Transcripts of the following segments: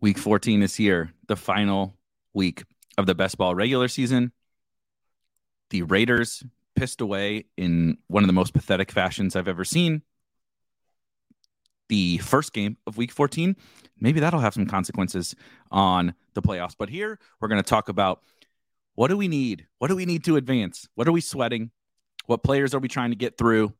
Week 14 is here, the final week of the best ball regular season. The Raiders pissed away in one of the most pathetic fashions I've ever seen. The first game of week 14, maybe that'll have some consequences on the playoffs. But here we're going to talk about what do we need? What do we need to advance? What are we sweating? What players are we trying to get through?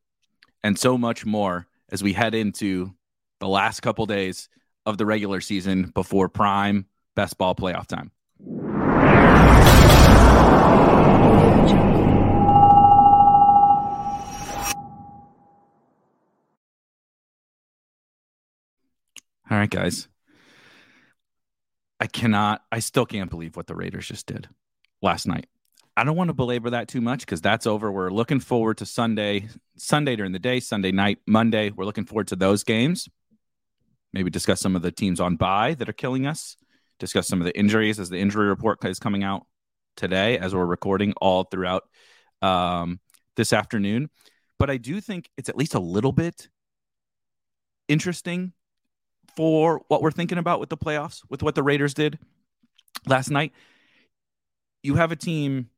And so much more as we head into the last couple days of the regular season before prime best ball playoff time. All right, guys. I cannot, I still can't believe what the Raiders just did last night. I don't want to belabor that too much because that's over. We're looking forward to Sunday, Sunday during the day, Sunday night, Monday. We're looking forward to those games. Maybe discuss some of the teams on bye that are killing us, discuss some of the injuries as the injury report is coming out today as we're recording all throughout um, this afternoon. But I do think it's at least a little bit interesting for what we're thinking about with the playoffs, with what the Raiders did last night. You have a team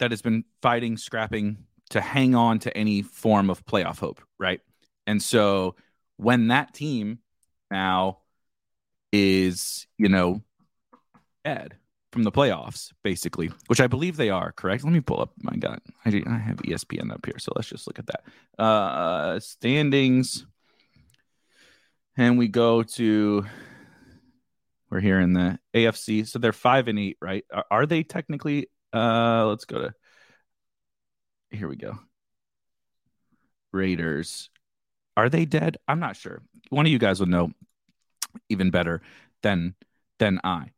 that has been fighting, scrapping to hang on to any form of playoff hope, right? And so when that team now is, you know, Ed from the playoffs, basically, which I believe they are, correct? Let me pull up my gun. I, I have ESPN up here, so let's just look at that. Uh standings and we go to we're here in the AFC. So they're five and eight, right? Are, are they technically? Uh, let's go to here. We go. Raiders. Are they dead? I'm not sure. One of you guys would know even better than than I.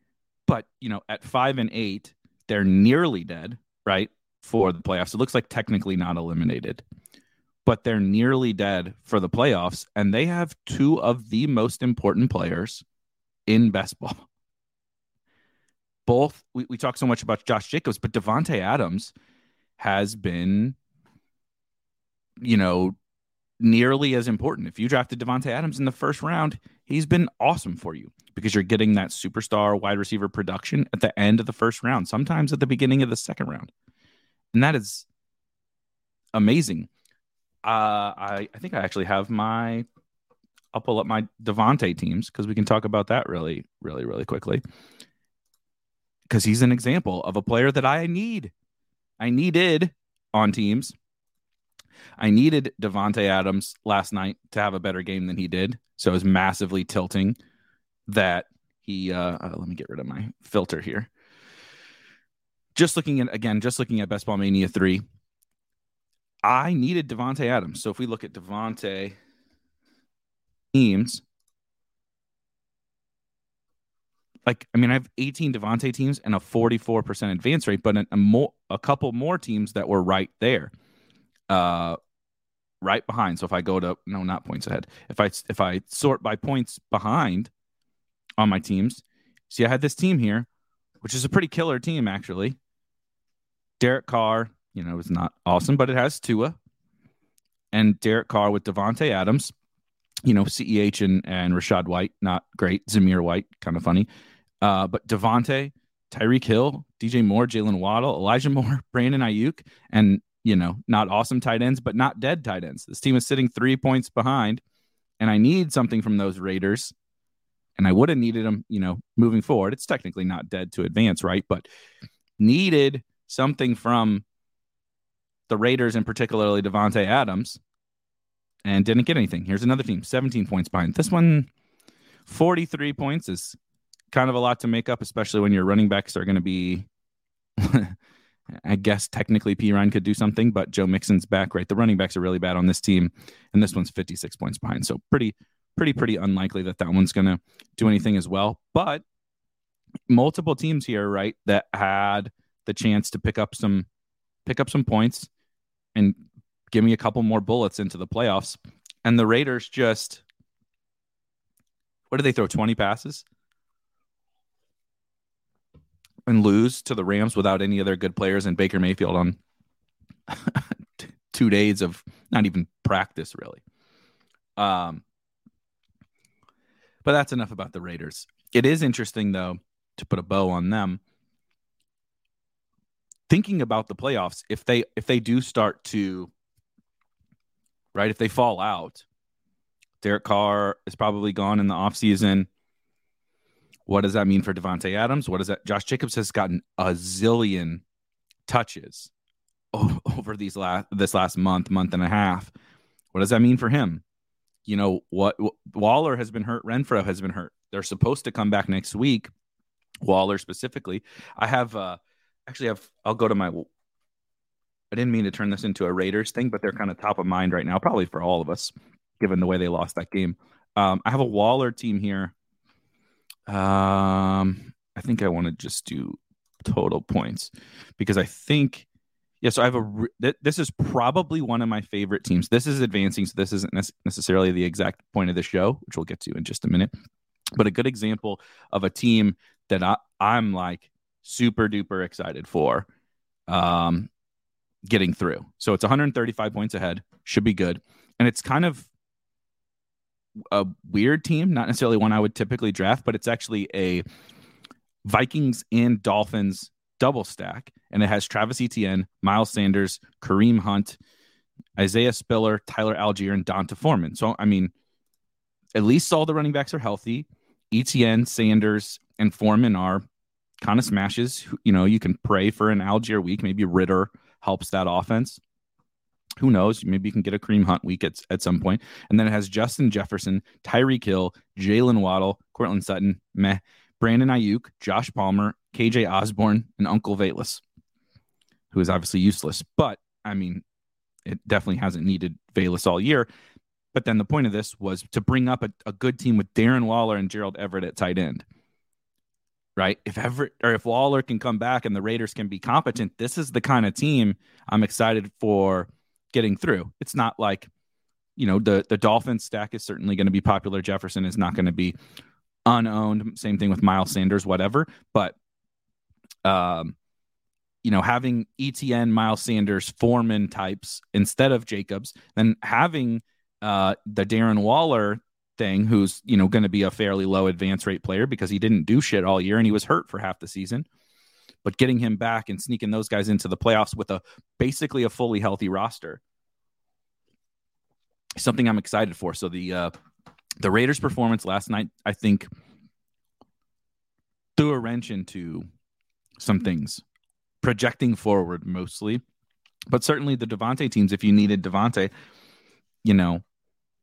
But you know, at five and eight, they're nearly dead, right? For the playoffs. It looks like technically not eliminated but they're nearly dead for the playoffs, and they have two of the most important players in best ball. Both we, we talk so much about Josh Jacobs, but Davante Adams has been, you know, nearly as important. If you drafted Davante Adams in the first round, he's been awesome for you because you're getting that superstar wide receiver production at the end of the first round, sometimes at the beginning of the second round. And that is amazing. Uh, I I think I actually have my. I'll pull up my Davante teams because we can talk about that really, really, really quickly. Because he's an example of a player that I need. I needed on teams. I needed Davante Adams last night to have a better game than he did. So it was massively tilting that he. Uh, uh, let me get rid of my filter here. Just looking at again, just looking at Best Ball Mania three I needed Davante Adams. So if we look at Davante teams, like I mean, I have 18 Davante teams and a 44% advance rate, but a, a more a couple more teams that were right there. Uh, right behind. So if I go to no, not points ahead. If I if I sort by points behind on my teams, see, I had this team here, which is a pretty killer team actually. Derek Carr, you know, is not awesome, but it has Tua and Derek Carr with Davante Adams. You know, CEH and, and Rachaad White, not great. Zamir White, kind of funny. Uh, but Davante. Tyreek Hill, DJ Moore, Jalen Waddle, Elijah Moore, Brandon Aiyuk, and you know, not awesome tight ends, but not dead tight ends. This team is sitting three points behind, and I need something from those Raiders. And I would have needed them, you know, moving forward. It's technically not dead to advance, right? But needed something from the Raiders and particularly Davante Adams and didn't get anything. Here's another team, 17 points behind. This one, 43 points is kind of a lot to make up, especially when your running backs are going to be. I guess technically Perine could do something, but Joe Mixon's back, right? The running backs are really bad on this team, and this one's 56 points behind. So pretty, pretty, pretty unlikely that that one's going to do anything as well. But multiple teams here, right, that had the chance to pick up some, pick up some points, and give me a couple more bullets into the playoffs. And the Raiders just, what did they throw? 20 passes? And lose to the Rams without any other good players and Baker Mayfield on two days of not even practice, really. Um, but that's enough about the Raiders. It is interesting, though, to put a bow on them. Thinking about the playoffs, if they if they do start to right, if they fall out, Derek Carr is probably gone in the offseason. What does that mean for Davante Adams? What does that? Josh Jacobs has gotten a zillion touches over these last this last month, month and a half. What does that mean for him? You know what? Waller has been hurt. Renfrow has been hurt. They're supposed to come back next week. Waller specifically. I have uh actually have I'll go to my I didn't mean to turn this into a Raiders thing, but they're kind of top of mind right now, probably for all of us, given the way they lost that game. Um, I have a Waller team here um, I think I want to just do total points because I think yeah. So I have a th- this is probably one of my favorite teams. This is advancing, so this isn't necessarily the exact point of the show, which we'll get to in just a minute. But a good example of a team that I, I'm like super duper excited for um, getting through. So it's 135 points ahead, should be good, and it's kind of a weird team, not necessarily one I would typically draft, but it's actually a Vikings and Dolphins double stack, and it has Travis Etienne, Miles Sanders, Kareem Hunt, Isaiah Spiller, Tyler Allgeier, and D'Onta Foreman. So I mean, at least all the running backs are healthy. Etienne, Sanders, and Foreman are kind of smashes. You know, you can pray for an Allgeier week. Maybe Ridder helps that offense who knows? Maybe you can get a Kareem Hunt week at, at some point. And then it has Justin Jefferson, Tyreek Hill, Jalen Waddle, Courtland Sutton, meh, Brandon Aiyuk, Josh Palmer, KJ Osborne, and Uncle Velus, who is obviously useless. But I mean, it definitely hasn't needed Velus all year. But then the point of this was to bring up a, a good team with Darren Waller and Gerald Everett at tight end. Right? If Everett or if Waller can come back and the Raiders can be competent, this is the kind of team I'm excited for getting through. It's not like, you know, the the Dolphins stack is certainly going to be popular. Jefferson is not going to be unowned. Same thing with Miles Sanders, whatever. But um, you know, having Etienne, Miles Sanders, Foreman types instead of Jacobs, then having uh the Darren Waller thing, who's you know going to be a fairly low advance rate player because he didn't do shit all year and he was hurt for half the season but getting him back and sneaking those guys into the playoffs with a basically a fully healthy roster something I'm excited for. So the uh, the Raiders' performance last night, I think, threw a wrench into some things, projecting forward mostly, but certainly the Davante teams. If you needed Davante, you know,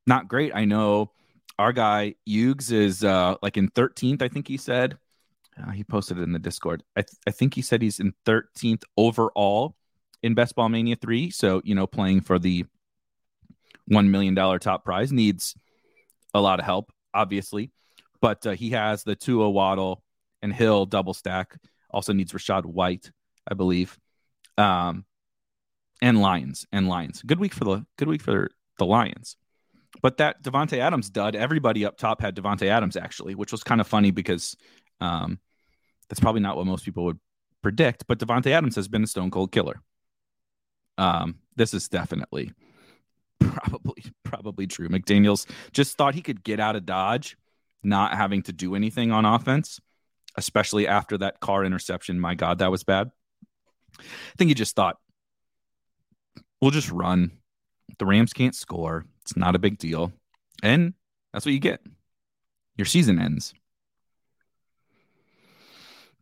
not great. I know our guy Hughes is uh, like in 13th. I think he said uh, he posted it in the Discord. I, th- I think he said he's in 13th overall in Best Ball Mania 3. So, you know, playing for the $1 million top prize needs a lot of help, obviously. But uh, he has the Tua Waddle and Hill double stack. Also needs Rachaad White, I believe. Um, and Lions and Lions. Good week for the good week for the Lions. But that Davante Adams dud, everybody up top had Davante Adams actually, which was kind of funny because um, that's probably not what most people would predict. But Davante Adams has been a stone cold killer. Um, this is definitely probably probably true. McDaniels just thought he could get out of Dodge, not having to do anything on offense, especially after that Carr interception. My God, that was bad. I think he just thought we'll just run. The Rams can't score. It's not a big deal. And that's what you get. Your season ends.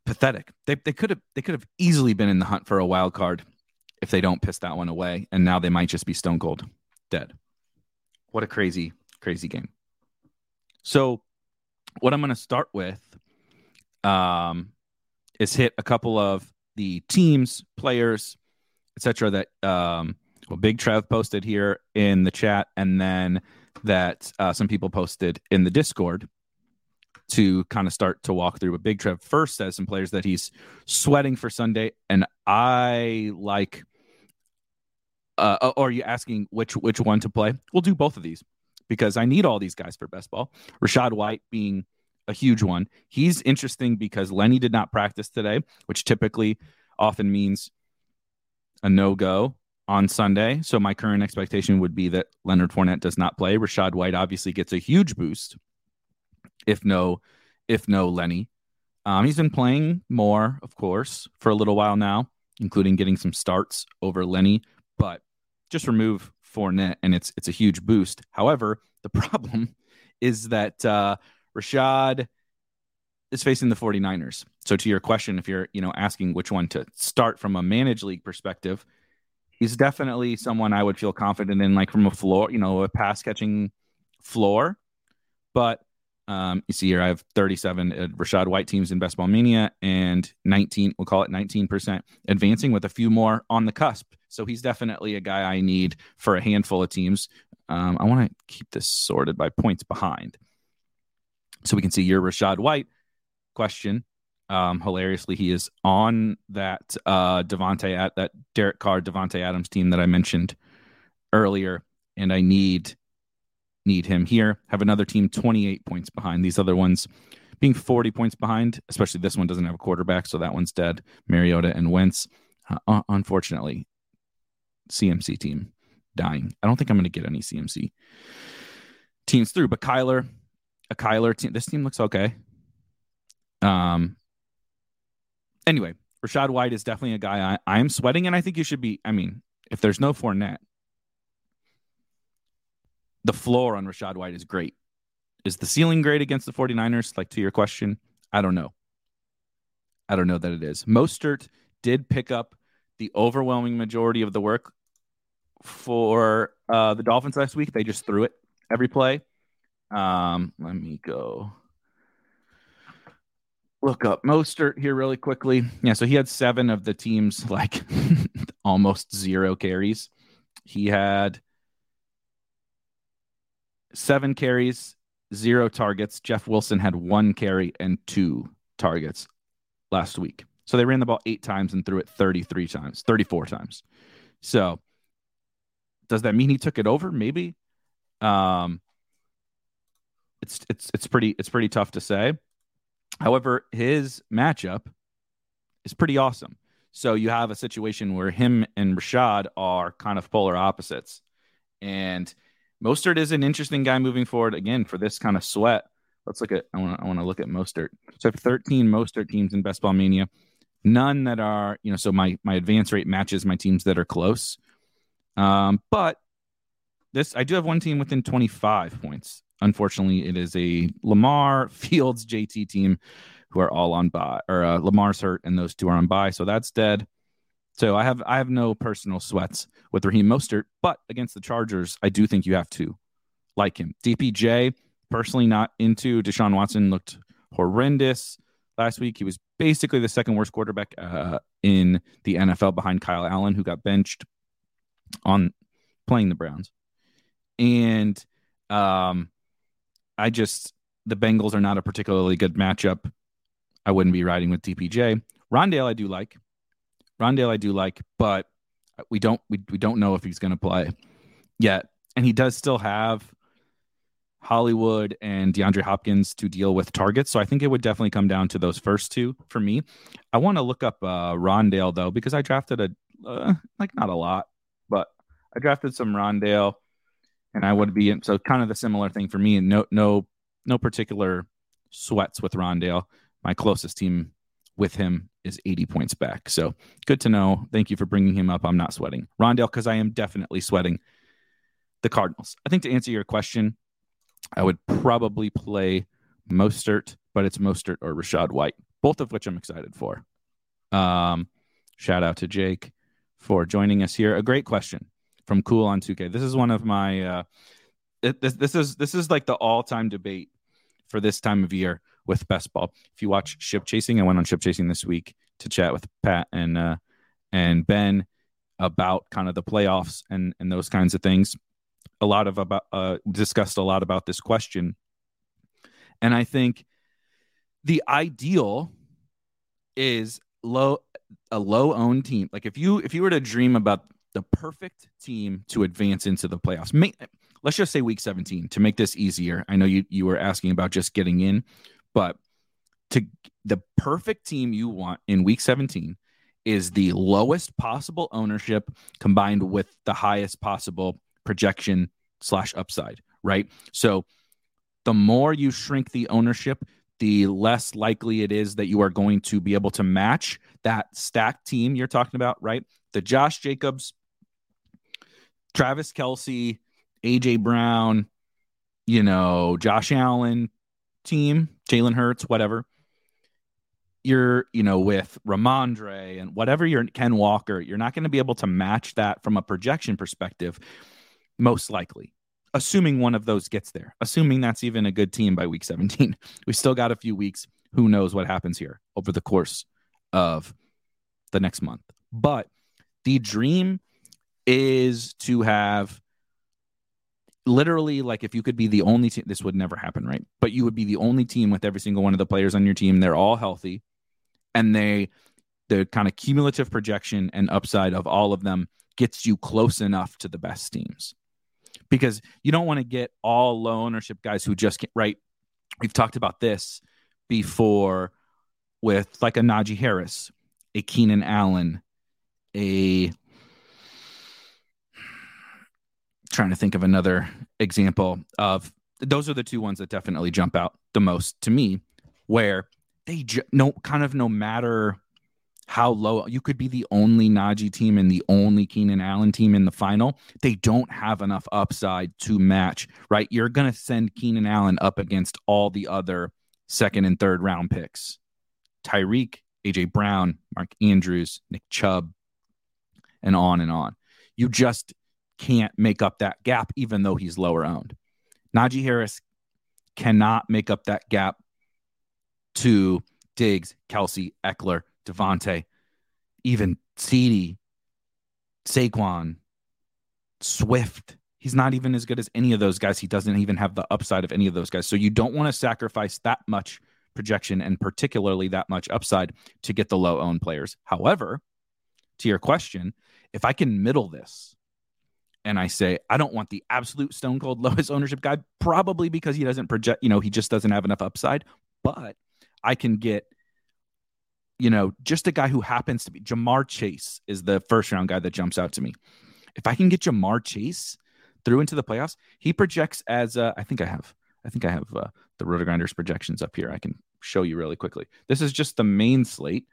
Pathetic. They, they could have they could have easily been in the hunt for a wild card if they don't piss that one away. And now they might just be stone cold dead. What a crazy, crazy game. So what I'm gonna start with um is hit a couple of the teams, players, etc. that um well, Big Trev posted here in the chat, and then that uh, some people posted in the Discord to kind of start to walk through. But Big Trev first says some players that he's sweating for Sunday, and I like. Uh, or are you asking which which one to play? We'll do both of these because I need all these guys for best ball. Rachaad White being a huge one. He's interesting because Lenny did not practice today, which typically often means a no go on Sunday. So my current expectation would be that Leonard Fournette does not play. Rachaad White obviously gets a huge boost if no, if no Lenny. Um, he's been playing more, of course, for a little while now, including getting some starts over Lenny. But just remove Fournette, and it's it's a huge boost. However, the problem is that uh, Rachaad is facing the 49ers. So to your question, if you're you know asking which one to start from a managed league perspective, he's definitely someone I would feel confident in, like from a floor, you know, a pass catching floor. But um, you see here, I have 37 uh, Rachaad White teams in Best Ball Mania and 19, we'll call it 19% advancing with a few more on the cusp. So he's definitely a guy I need for a handful of teams. Um, I want to keep this sorted by points behind. So we can see your Rachaad White question um, hilariously, he is on that uh, Davante at that Derek Carr Davante Adams team that I mentioned earlier, and I need need him here. Have another team 28 points behind. These other ones being 40 points behind, especially this one doesn't have a quarterback, so that one's dead. Mariota and Wentz. Uh, unfortunately, CMC team dying. I don't think I'm going to get any CMC teams through, but Kyler, a Kyler team. This team looks okay. Um, anyway, Rachaad White is definitely a guy I, I'm sweating, and I think you should be. I mean, if there's no Fournette, the floor on Rachaad White is great. Is the ceiling great against the 49ers? Like to your question, I don't know. I don't know that it is. Mostert did pick up the overwhelming majority of the work for uh, the Dolphins last week. They just threw it every play. Um, let me go look up Mostert here really quickly. Yeah, so he had seven of the team's like almost zero carries. He had seven carries, zero targets. Jeff Wilson had one carry and two targets last week. So they ran the ball eight times and threw it 33 times, 34 times. So does that mean he took it over? Maybe. Um, it's it's it's pretty it's pretty tough to say. However, his matchup is pretty awesome. So you have a situation where him and Rachaad are kind of polar opposites. And Mostert is an interesting guy moving forward again for this kind of sweat. Let's look at I want to I want to look at Mostert. So I have 13 Mostert teams in Best Ball Mania. None that are, you know, so my my advance rate matches my teams that are close. Um, but this I do have one team within 25 points. Unfortunately, it is a Lamar Fields JT team who are all on bye, or uh, Lamar's hurt, and those two are on bye, so that's dead. So I have I have no personal sweats with Raheem Mostert, but against the Chargers, I do think you have to like him. DPJ, personally not into. Deshaun Watson looked horrendous last week. He was basically the second worst quarterback uh, in the NFL behind Kyle Allen, who got benched on playing the Browns. And um, I just the Bengals are not a particularly good matchup. I wouldn't be riding with DPJ. Rondale I do like. Rondale I do like, but We don't we, we don't know if he's going to play yet, and he does still have Hollywood and DeAndre Hopkins to deal with targets. So I think it would definitely come down to those first two for me. I want to look up uh, Rondale though because I drafted a uh, like not a lot, but I drafted some Rondale, and I would be so kind of the similar thing for me. And no no no particular sweats with Rondale. My closest team with him is 80 points back. So good to know. Thank you for bringing him up. I'm not sweating Rondale because I am definitely sweating the Cardinals. I think to answer your question, I would probably play Mostert, but it's Mostert or Rachaad White, both of which I'm excited for. Um, shout out to Jake for joining us here. A great question from Cool on 2K. This is one of my uh, this this is this is like the all time debate for this time of year with best ball. If you watch ship chasing, I went on ship chasing this week to chat with Pat and uh, and Ben about kind of the playoffs and and those kinds of things a lot of about uh, discussed a lot about this question, and I think the ideal is low a low owned team. Like if you if you were to dream about the perfect team to advance into the playoffs, make, let's just say week 17 to make this easier. I know you you were asking about just getting in, but to the perfect team you want in week 17 is the lowest possible ownership combined with the highest possible projection slash upside, right? So the more you shrink the ownership, the less likely it is that you are going to be able to match that stacked team you're talking about, right? The Josh Jacobs, Travis Kelce, AJ Brown, you know, Josh Allen team, Jalen Hurts, whatever. You're, you know, with Rhamondre and whatever you're Ken Walker, you're not going to be able to match that from a projection perspective most likely, assuming one of those gets there, assuming that's even a good team by week 17. We still got a few weeks. Who knows what happens here over the course of the next month? But the dream is to have literally like if you could be the only team this would never happen right? But you would be the only team with every single one of the players on your team. They're all healthy and they the kind of cumulative projection and upside of all of them gets you close enough to the best teams. Because you don't want to get all low ownership guys who just can't, right. We've talked about this before with like a Najee Harris, a Keenan Allen, a trying to think of another example of those are the two ones that definitely jump out the most to me where they ju- no kind of no matter how low you could be the only Najee team and the only Keenan Allen team in the final. They don't have enough upside to match, right? You're going to send Keenan Allen up against all the other second and third round picks Tyreek, AJ Brown, Mark Andrews, Nick Chubb, and on and on. You just can't make up that gap, even though he's lower owned. Najee Harris cannot make up that gap to Diggs, Kelce, Ekeler, Davante, even CeeDee, Saquon, Swift. He's not even as good as any of those guys. He doesn't even have the upside of any of those guys. So you don't want to sacrifice that much projection and particularly that much upside to get the low owned players. However, to your question, if I can middle this and I say, I don't want the absolute stone cold lowest ownership guy, probably because he doesn't project, you know, he just doesn't have enough upside, but I can get you know, just a guy who happens to be Ja'Marr Chase is the first round guy that jumps out to me. If I can get Ja'Marr Chase through into the playoffs, he projects as uh, I think I have. I think I have uh, the RotoGrinders projections up here. I can show you really quickly. This is just the main slate,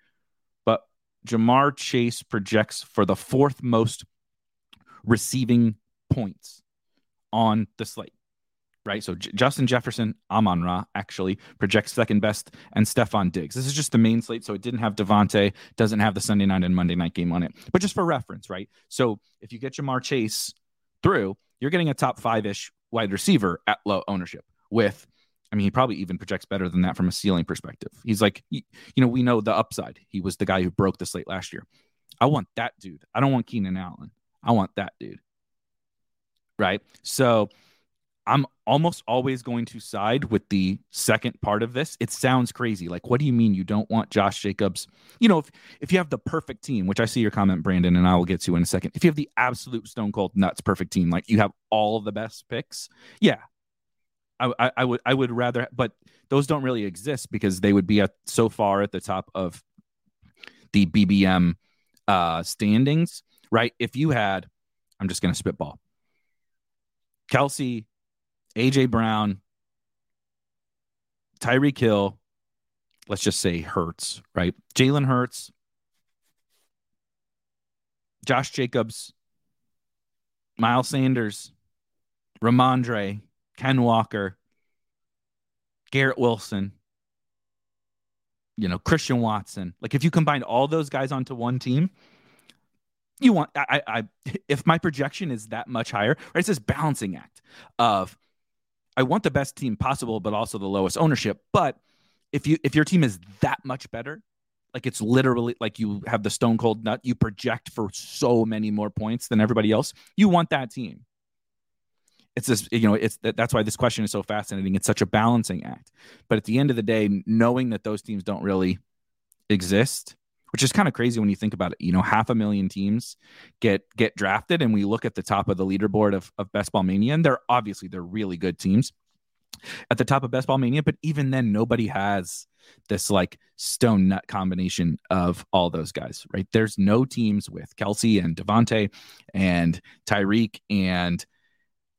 but Ja'Marr Chase projects for the fourth most receiving points on the slate right? So J- Justin Jefferson, Amon Ra actually projects second best, and Stefon Diggs. This is just the main slate, so it didn't have Davante, doesn't have the Sunday night and Monday night game on it, but just for reference, right? So if you get Ja'Marr Chase through, you're getting a top five ish wide receiver at low ownership with. I mean, he probably even projects better than that from a ceiling perspective. He's like, you know, we know the upside. He was the guy who broke the slate last year. I want that dude. I don't want Keenan Allen. I want that dude. Right. So I'm almost always going to side with the second part of this. It sounds crazy. Like, what do you mean you don't want Josh Jacobs? You know, if if you have the perfect team, which I see your comment, Brandon, and I will get to in a second. If you have the absolute stone cold nuts perfect team, like you have all the best picks, yeah, I, I, would I would rather, but those don't really exist because they would be at so far at the top of the BBM uh, standings, right? If you had, I'm just going to spitball. Kelce, AJ Brown, Tyreek Hill, let's just say Hurts, right? Jalen Hurts, Josh Jacobs, Miles Sanders, Rhamondre, Ken Walker, Garrett Wilson, you know, Christian Watson. Like if you combine all those guys onto one team, you want I I if my projection is that much higher, right? It's this balancing act of I want the best team possible, but also the lowest ownership. But if you if your team is that much better, like it's literally like you have the stone cold nut, you project for so many more points than everybody else. You want that team. It's this, you know, it's that's why this question is so fascinating. It's such a balancing act. But at the end of the day, knowing that those teams don't really exist, which is kind of crazy when you think about it. You know, half a million teams get get drafted, and we look at the top of the leaderboard of, of Best Ball Mania, and they're obviously they're really good teams at the top of Best Ball Mania, but even then, nobody has this like stone nut combination of all those guys, right? There's no teams with Kelce and Davante and Tyreek and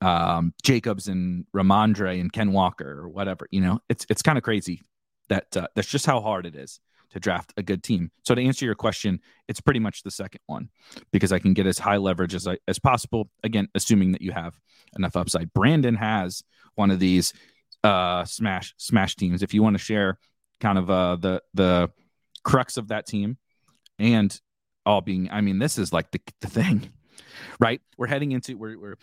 um, Jacobs and Rhamondre and Ken Walker or whatever. You know, it's it's kind of crazy that uh, that's just how hard it is to draft a good team. So to answer your question, it's pretty much the second one because I can get as high leverage as I, as possible. Again, assuming that you have enough upside. Brandon has one of these uh, smash smash teams. If you want to share kind of uh, the the crux of that team and all being, I mean, this is like the the thing, right? We're heading into we're we're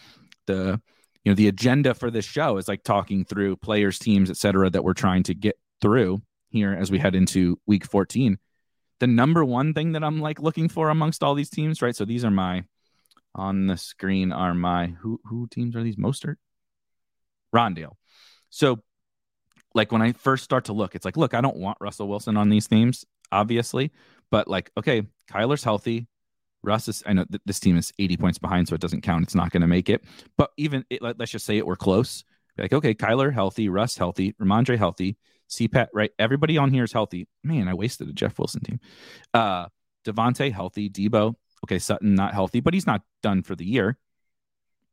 the you know the agenda for this show is like talking through players, teams, etc. that we're trying to get through here as we head into week 14. The number one thing that I'm like looking for amongst all these teams, right? So these are my on the screen are my who who teams are these? Mostert, Rondale. So like when I first start to look, it's like, look, I don't want Russell Wilson on these teams, obviously, but like, okay, Kyler's healthy. Russ is, I know th- this team is 80 points behind, so it doesn't count. It's not going to make it. But even it, let, us just say it were close. Like, okay, Kyler healthy, Russ healthy, Rhamondre healthy, CPAT, right? Everybody on here is healthy. Man, I wasted a Jeff Wilson team. Uh, Davante healthy, Deebo. Okay, Sutton not healthy, but he's not done for the year.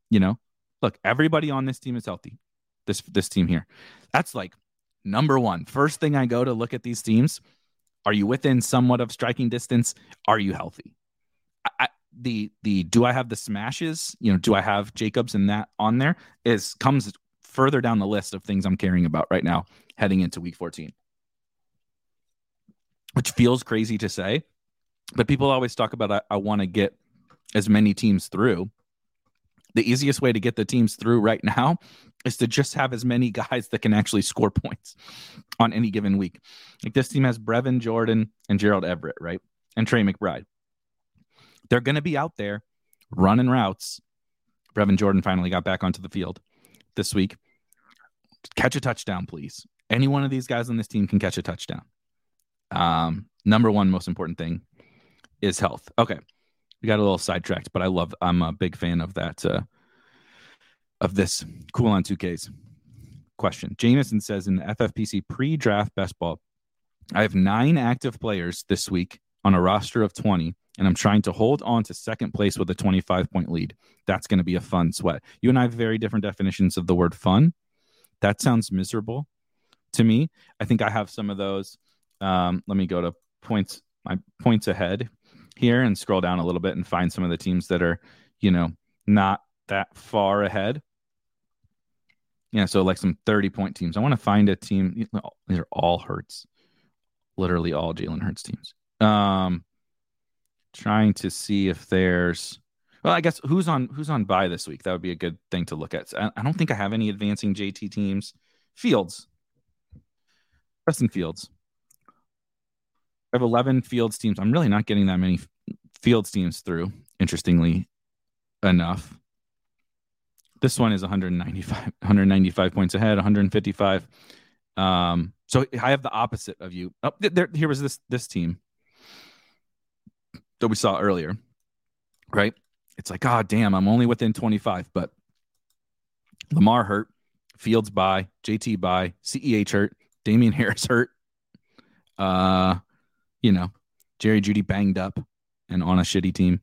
You know, look, everybody on this team is healthy. This this team here, that's like number one. First thing I go to look at these teams. Are you within somewhat of striking distance? Are you healthy? I, the the do I have the smashes? You know, do I have Jacobs and that on there? Is comes further down the list of things I'm caring about right now heading into week 14. Which feels crazy to say, but people always talk about I, I want to get as many teams through. The easiest way to get the teams through right now is to just have as many guys that can actually score points on any given week. Like this team has Brevin Jordan and Gerald Everett, right? And Trey McBride. They're going to be out there running routes. Brevin Jordan finally got back onto the field this week. Catch a touchdown, please any one of these guys on this team can catch a touchdown. Um, number one most important thing is health. Okay, we got a little sidetracked, but I love. I'm a big fan of that. Uh, of this cool on 2Ks question. Jamison says in the FFPC pre-draft best ball, I have nine active players this week on a roster of 20, and I'm trying to hold on to second place with a 25 point lead. That's going to be a fun sweat. You and I have very different definitions of the word fun. That sounds miserable to me. I think I have some of those. Um, let me go to points, my points ahead here and scroll down a little bit and find some of the teams that are, you know, not that far ahead. Yeah, so like some 30 point teams. I want to find a team. These are all Hurts, literally all Jalen Hurts teams. Um, trying to see if there's well, I guess who's on who's on bye this week. That would be a good thing to look at. I, I don't think I have any advancing JT teams. Fields, Justin Fields. I have 11 Fields teams. I'm really not getting that many Fields teams through, interestingly enough. This one is 195, 195 points ahead, 155. Um, so I have the opposite of you. Oh, there, here was this this team that we saw earlier, right? It's like, oh, damn, I'm only within 25, but Lamar hurt, Fields bye, JT bye, CEH hurt, Damien Harris hurt. Uh, you know, Jerry Jeudy banged up and on a shitty team.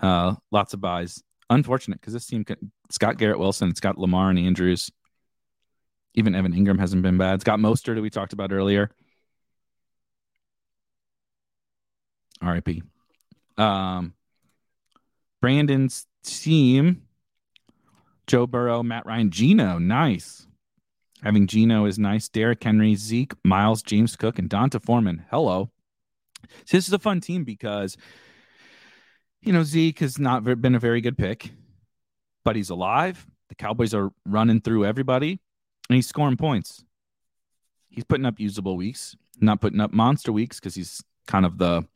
Uh, lots of byes. Unfortunate because this team, can, Garrett Wilson, it's got Lamar and Andrews. Even Evan Engram hasn't been bad. It's got Mostert that we talked about earlier. RIP. Um, Brandon's team, Joe Burrow, Matt Ryan, Geno. nice. Having Geno is nice. Derrick Henry, Zeke, Miles, James Cook, and D'Onta Foreman. Hello. So this is a fun team because, you know, Zeke has not been a very good pick, but he's alive. The Cowboys are running through everybody, and he's scoring points. He's putting up usable weeks, not putting up monster weeks because he's kind of the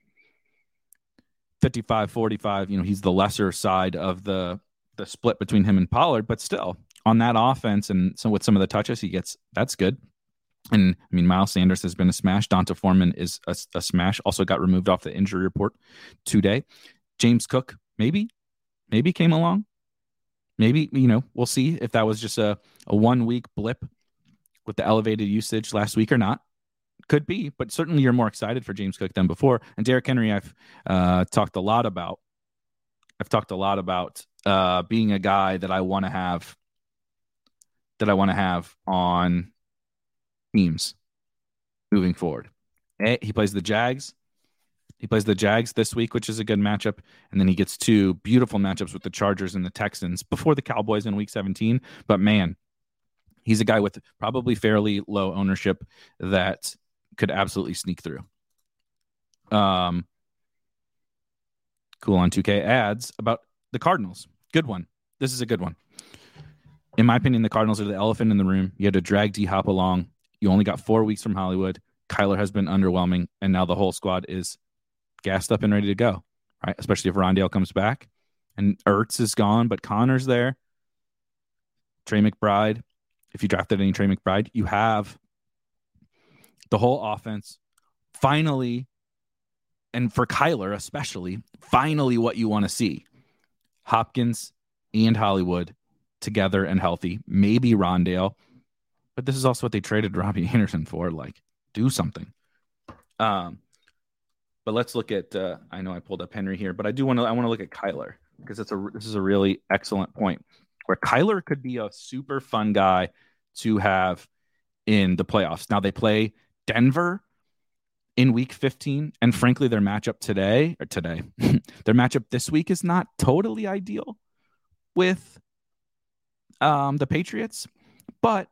55 45 you know he's the lesser side of the the split between him and Pollard but still on that offense and so with some of the touches he gets that's good. And I mean Miles Sanders has been a smash. D'Onta Foreman is a, a smash. Also got removed off the injury report today. James Cook maybe maybe came along. Maybe you know we'll see if that was just a, a one week blip with the elevated usage last week or not could be, but certainly you're more excited for James Cook than before. And Derrick Henry, I've uh, talked a lot about. I've talked a lot about uh, being a guy that I want to have, that I want to have on teams moving forward. He plays the Jags. He plays the Jags this week, which is a good matchup, and then he gets two beautiful matchups with the Chargers and the Texans before the Cowboys in Week 17. But man, he's a guy with probably fairly low ownership that could absolutely sneak through. Um, cool on 2K adds about the Cardinals. Good one. This is a good one. In my opinion, the Cardinals are the elephant in the room. You had to drag D Hop along. You only got four weeks from Hollywood. Kyler has been underwhelming, and now the whole squad is gassed up and ready to go. Right, especially if Rondale comes back, and Ertz is gone, but Connor's there. Trey McBride. If you drafted any Trey McBride, you have the whole offense. Finally, and for Kyler especially, finally what you want to see. Hopkins and Hollywood together and healthy. Maybe Rondale. But this is also what they traded Robbie Anderson for. Like, do something. Um, but let's look at uh, I know I pulled up Henry here, but I do want to I want to look at Kyler because it's a this is a really excellent point where Kyler could be a super fun guy to have in the playoffs. Now they play Denver in week 15 and frankly their matchup today or today their matchup this week is not totally ideal with um, the Patriots but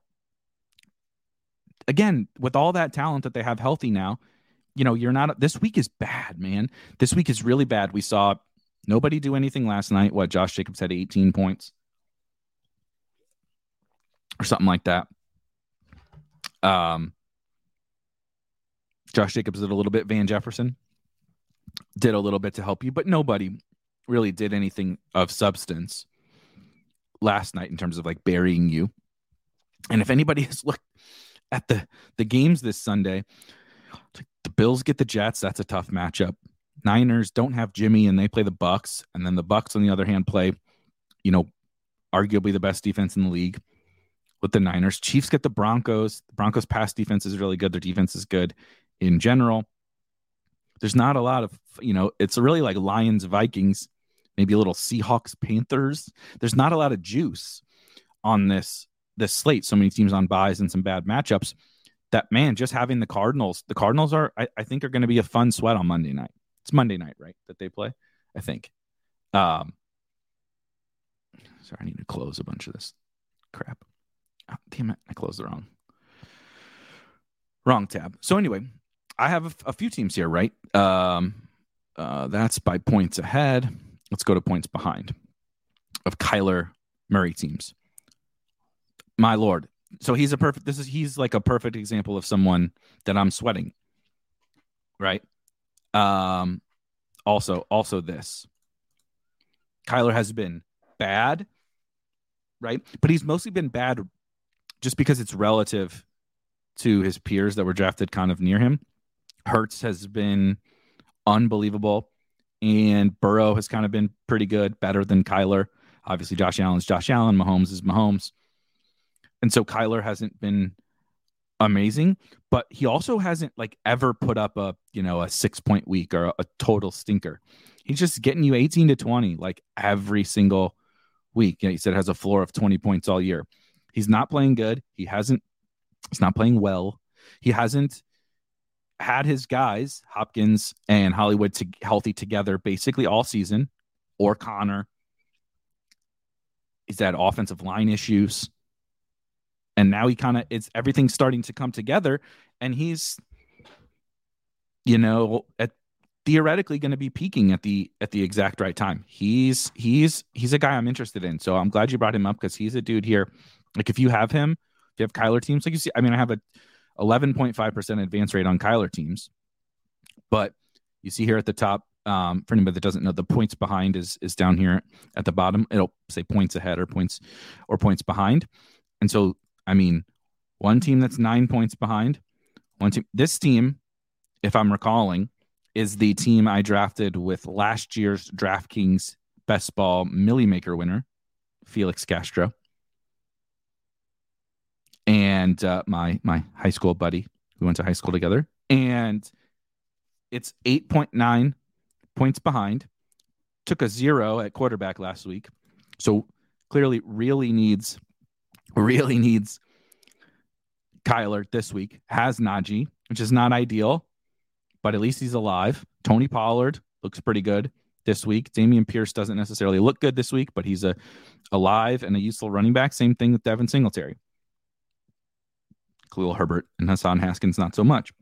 again with all that talent that they have healthy now you know you're not this week is bad man. This week is really bad. We saw nobody do anything last night. What Josh Jacobs had 18 points? Or something like that. Um Josh Jacobs did a little bit. Van Jefferson did a little bit to help you, but nobody really did anything of substance last night in terms of like burying you. And if anybody has looked at the the games this Sunday, the Bills get the Jets, that's a tough matchup. Niners don't have Jimmy and they play the Bucs, and then the Bucs on the other hand play, you know, arguably the best defense in the league with the Niners. Chiefs get the Broncos. The Broncos pass defense is really good. Their defense is good in general. There's not a lot of, you know, it's really like Lions, Vikings, maybe a little Seahawks, Panthers. There's not a lot of juice on this this slate. So many teams on byes and some bad matchups. That man, just having the Cardinals, the Cardinals are, I, I think, are going to be a fun sweat on Monday night. It's Monday night, right? That they play, I think. Um, sorry, I need to close a bunch of this crap. Oh, damn it, I closed the wrong wrong tab. So anyway, I have a, a few teams here, right? Um, uh, that's by points ahead. Let's go to points behind of Kyler Murray teams. My lord. So he's a perfect this is he's like a perfect example of someone that I'm sweating. Right? Um also also this. Kyler has been bad right? But he's mostly been bad just because it's relative to his peers that were drafted kind of near him. Hurts has been unbelievable, and Burrow has kind of been pretty good, better than Kyler. Obviously, Josh Allen's Josh Allen, Mahomes is Mahomes. And so Kyler hasn't been amazing, but he also hasn't like ever put up a, you know, a six point week or a, a total stinker. He's just getting you 18 to 20 like every single week. Yeah, he said has a floor of 20 points all year. He's not playing good. He hasn't, he's not playing well. He hasn't had his guys, Hopkins and Hollywood, to, healthy together basically all season, or Conner. He's had offensive line issues. And now he kind of, it's everything's starting to come together. And he's, you know, at theoretically going to be peaking at the at the exact right time. He's he's he's a guy I'm interested in. So I'm glad you brought him up because he's a dude here. Like if you have him, if you have Kyler teams, like you see, I mean, I have a 11.5% advance rate on Kyler teams. But you see here at the top, um, for anybody that doesn't know, the points behind is is down here at the bottom. It'll say points ahead or points or points behind. And so, I mean, one team that's nine points behind, one team. This team, if I'm recalling, is the team I drafted with last year's DraftKings Best Ball Milly Maker winner, Felix Castro and uh, my my high school buddy. We went to high school together, and it's eight point nine points behind. Took a zero at quarterback last week, so clearly really needs really needs Kyler this week. Has Najee, which is not ideal, but at least he's alive. Tony Pollard looks pretty good this week. Dameon Pierce doesn't necessarily look good this week, but he's a alive and a useful running back. Same thing with Devin Singletary. Khalil Herbert and Hassan Haskins, not so much.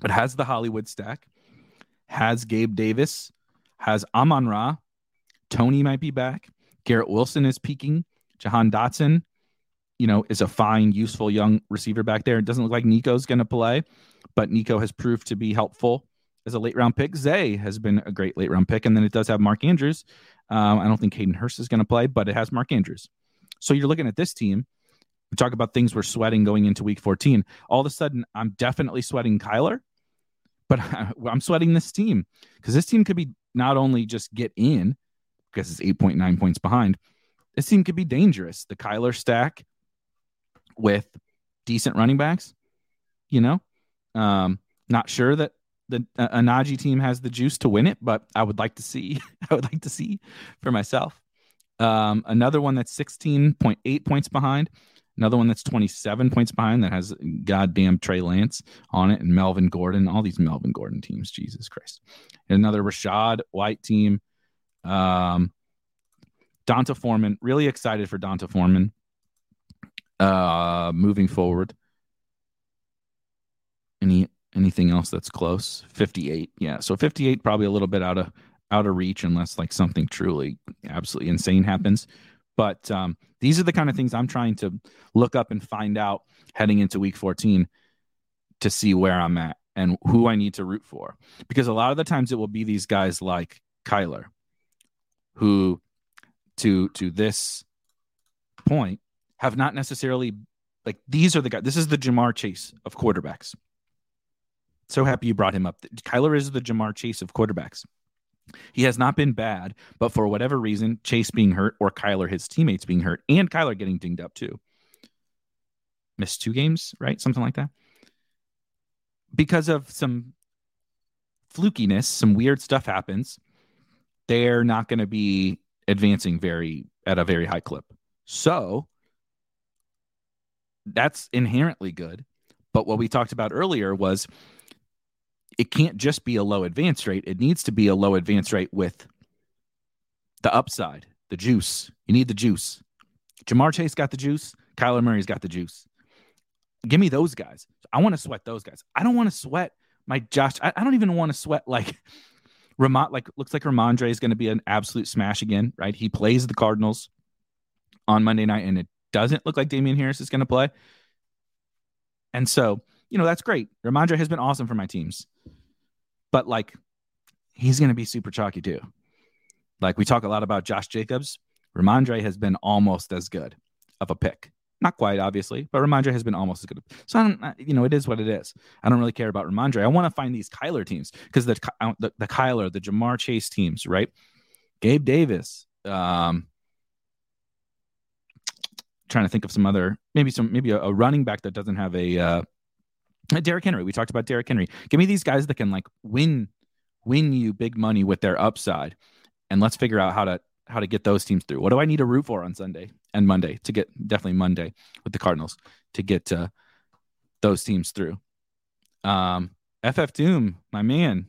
But has the Hollywood stack, has Gabe Davis, has Amon Ra, Toney might be back, Garrett Wilson is peaking, Jahan Dotson, you know, is a fine, useful young receiver back there. It doesn't look like Nico's going to play, but Nico has proved to be helpful as a late round pick. Zay has been a great late round pick, and then it does have Mark Andrews. Um, I don't think Hayden Hurst is going to play, but it has Mark Andrews. So you're looking at this team we talk about things we're sweating going into week 14. All of a sudden, I'm definitely sweating Kyler, but I'm sweating this team because this team could be not only just get in because it's 8.9 points behind, this team could be dangerous. The Kyler stack with decent running backs, you know, um, not sure that the uh, team has the juice to win it, but I would like to see. I would like to see for myself. Um, another one that's 16.8 points behind Another one that's 27 points behind that has goddamn Trey Lance on it and Melvin Gordon, all these Melvin Gordon teams, Jesus Christ. another Rachaad White team. Um, D'Onta Foreman, really excited for D'Onta Foreman uh, moving forward. Any anything else that's close? 58. Yeah. So 58 probably a little bit out of out of reach unless like something truly absolutely insane happens. But um, these are the kind of things I'm trying to look up and find out heading into week 14 to see where I'm at and who I need to root for. Because a lot of the times it will be these guys like Kyler, who to to this point have not necessarily like these are the guys. This is the Ja'Marr Chase of quarterbacks. So happy you brought him up. Kyler is the Ja'Marr Chase of quarterbacks. He has not been bad, but for whatever reason, Chase being hurt or Kyler, his teammates being hurt, and Kyler getting dinged up too. Missed two games, right? Something like that. Because of some flukiness, some weird stuff happens. They're not going to be advancing very at a very high clip. So that's inherently good. But what we talked about earlier was it can't just be a low advance rate. It needs to be a low advance rate with the upside, the juice. You need the juice. Ja'Marr Chase got the juice. Kyler Murray's got the juice. Give me those guys. I want to sweat those guys. I don't want to sweat my Josh. I, I don't even want to sweat like Ramon. Like looks like Rhamondre is going to be an absolute smash again, right? He plays the Cardinals on Monday night, and it doesn't look like Damien Harris is going to play. And so you know, that's great. Rhamondre has been awesome for my teams. But like he's going to be super chalky too. Like we talk a lot about Josh Jacobs. Rhamondre has been almost as good of a pick. Not quite, obviously, but Rhamondre has been almost as good. So, I don't, you know, it is what it is. I don't really care about Rhamondre. I want to find these Kyler teams because the, the, the Kyler, the Ja'Marr Chase teams, right? Gabe Davis, um, trying to think of some other maybe some maybe a, a running back that doesn't have a uh Derrick Henry. We talked about Derrick Henry. Give me these guys that can like win win you big money with their upside. And let's figure out how to how to get those teams through. What do I need to root for on Sunday and Monday to get definitely Monday with the Cardinals to get uh, those teams through? Um, FF Doom, my man,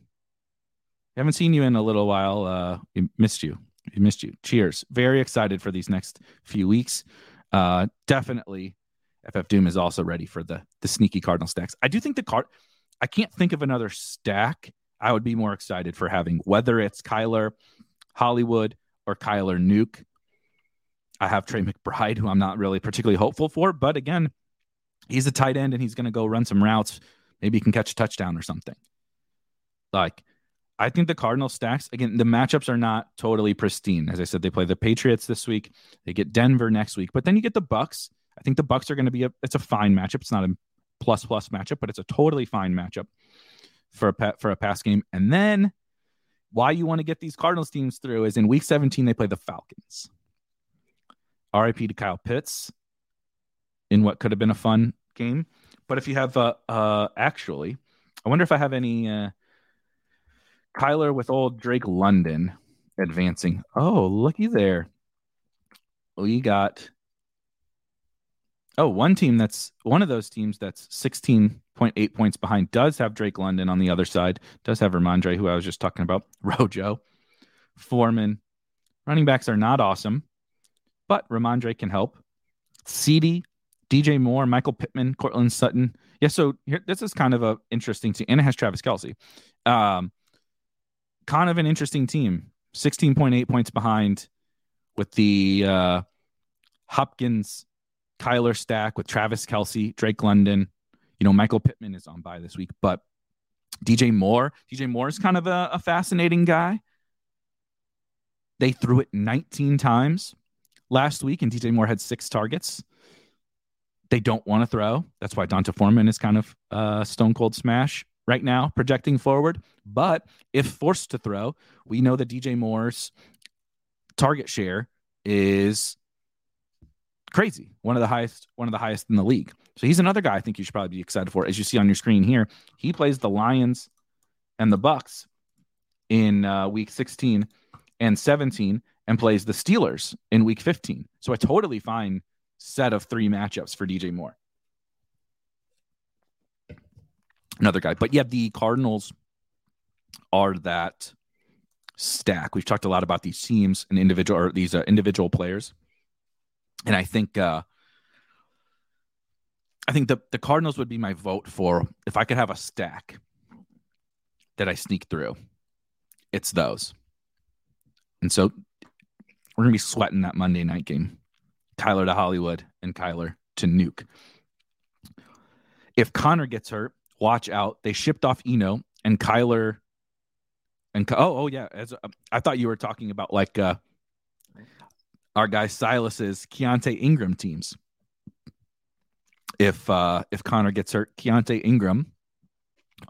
haven't seen you in a little while. Uh, we missed you. We missed you. Cheers. Very excited for these next few weeks. Uh, definitely, FF Doom is also ready for the the sneaky Cardinal stacks. I do think the card. I can't think of another stack. I would be more excited for having whether it's Kyler, Hollywood, or Kyler Nuke. I have Trey McBride, who I'm not really particularly hopeful for, but again, he's a tight end and he's going to go run some routes. Maybe he can catch a touchdown or something. Like, I think the Cardinal stacks again. The matchups are not totally pristine. As I said, they play the Patriots this week. They get Denver next week, but then you get the Bucs. I think the Bucs are going to be a. It's a fine matchup. It's not a plus plus matchup, but it's a totally fine matchup for a for a pass game. And then why you want to get these Cardinals teams through is in week 17, they play the Falcons. RIP to Kyle Pitts in what could have been a fun game. But if you have, uh, uh actually, I wonder if I have any uh, Kyler with old Drake London advancing. Oh, looky there. We got Oh, one team that's one of those teams that's 16.8 points behind does have Drake London on the other side, does have Rhamondre, who I was just talking about, Rojo, Foreman. Running backs are not awesome, but Rhamondre can help. CD, DJ Moore, Michael Pittman, Courtland Sutton. Yeah, so here, this is kind of a interesting team, and it has Travis Kelce. Um, kind of an interesting team. 16.8 points behind with the uh, Hopkins Kyler stack with Travis Kelce, Drake London. You know, Michael Pittman is on bye this week, but DJ Moore, DJ Moore is kind of a, a fascinating guy. They threw it 19 times last week, and DJ Moore had six targets. They don't want to throw. That's why D'Onta Foreman is kind of uh, stone cold smash right now, projecting forward. But if forced to throw, we know that DJ Moore's target share is crazy. One of the highest, one of the highest in the league. So he's another guy I think you should probably be excited for. As you see on your screen here, he plays the Lions and the Bucs in uh, week 16 and 17 and plays the Steelers in week 15. So a totally fine set of three matchups for DJ Moore. Another guy. But yeah, the Cardinals are that stack. We've talked a lot about these teams and individual or these uh, individual players and I think uh, I think the the Cardinals would be my vote for if I could have a stack that I sneak through. It's those, and so we're gonna be sweating that Monday night game. Kyler to Hollywood and Kyler to Nuke. If Conner gets hurt, watch out. They shipped off Eno and Kyler. And oh, oh yeah. As uh, I thought you were talking about like uh, our guy Silas's Keaontay Ingram teams. If uh if Conner gets hurt, Keaontay Ingram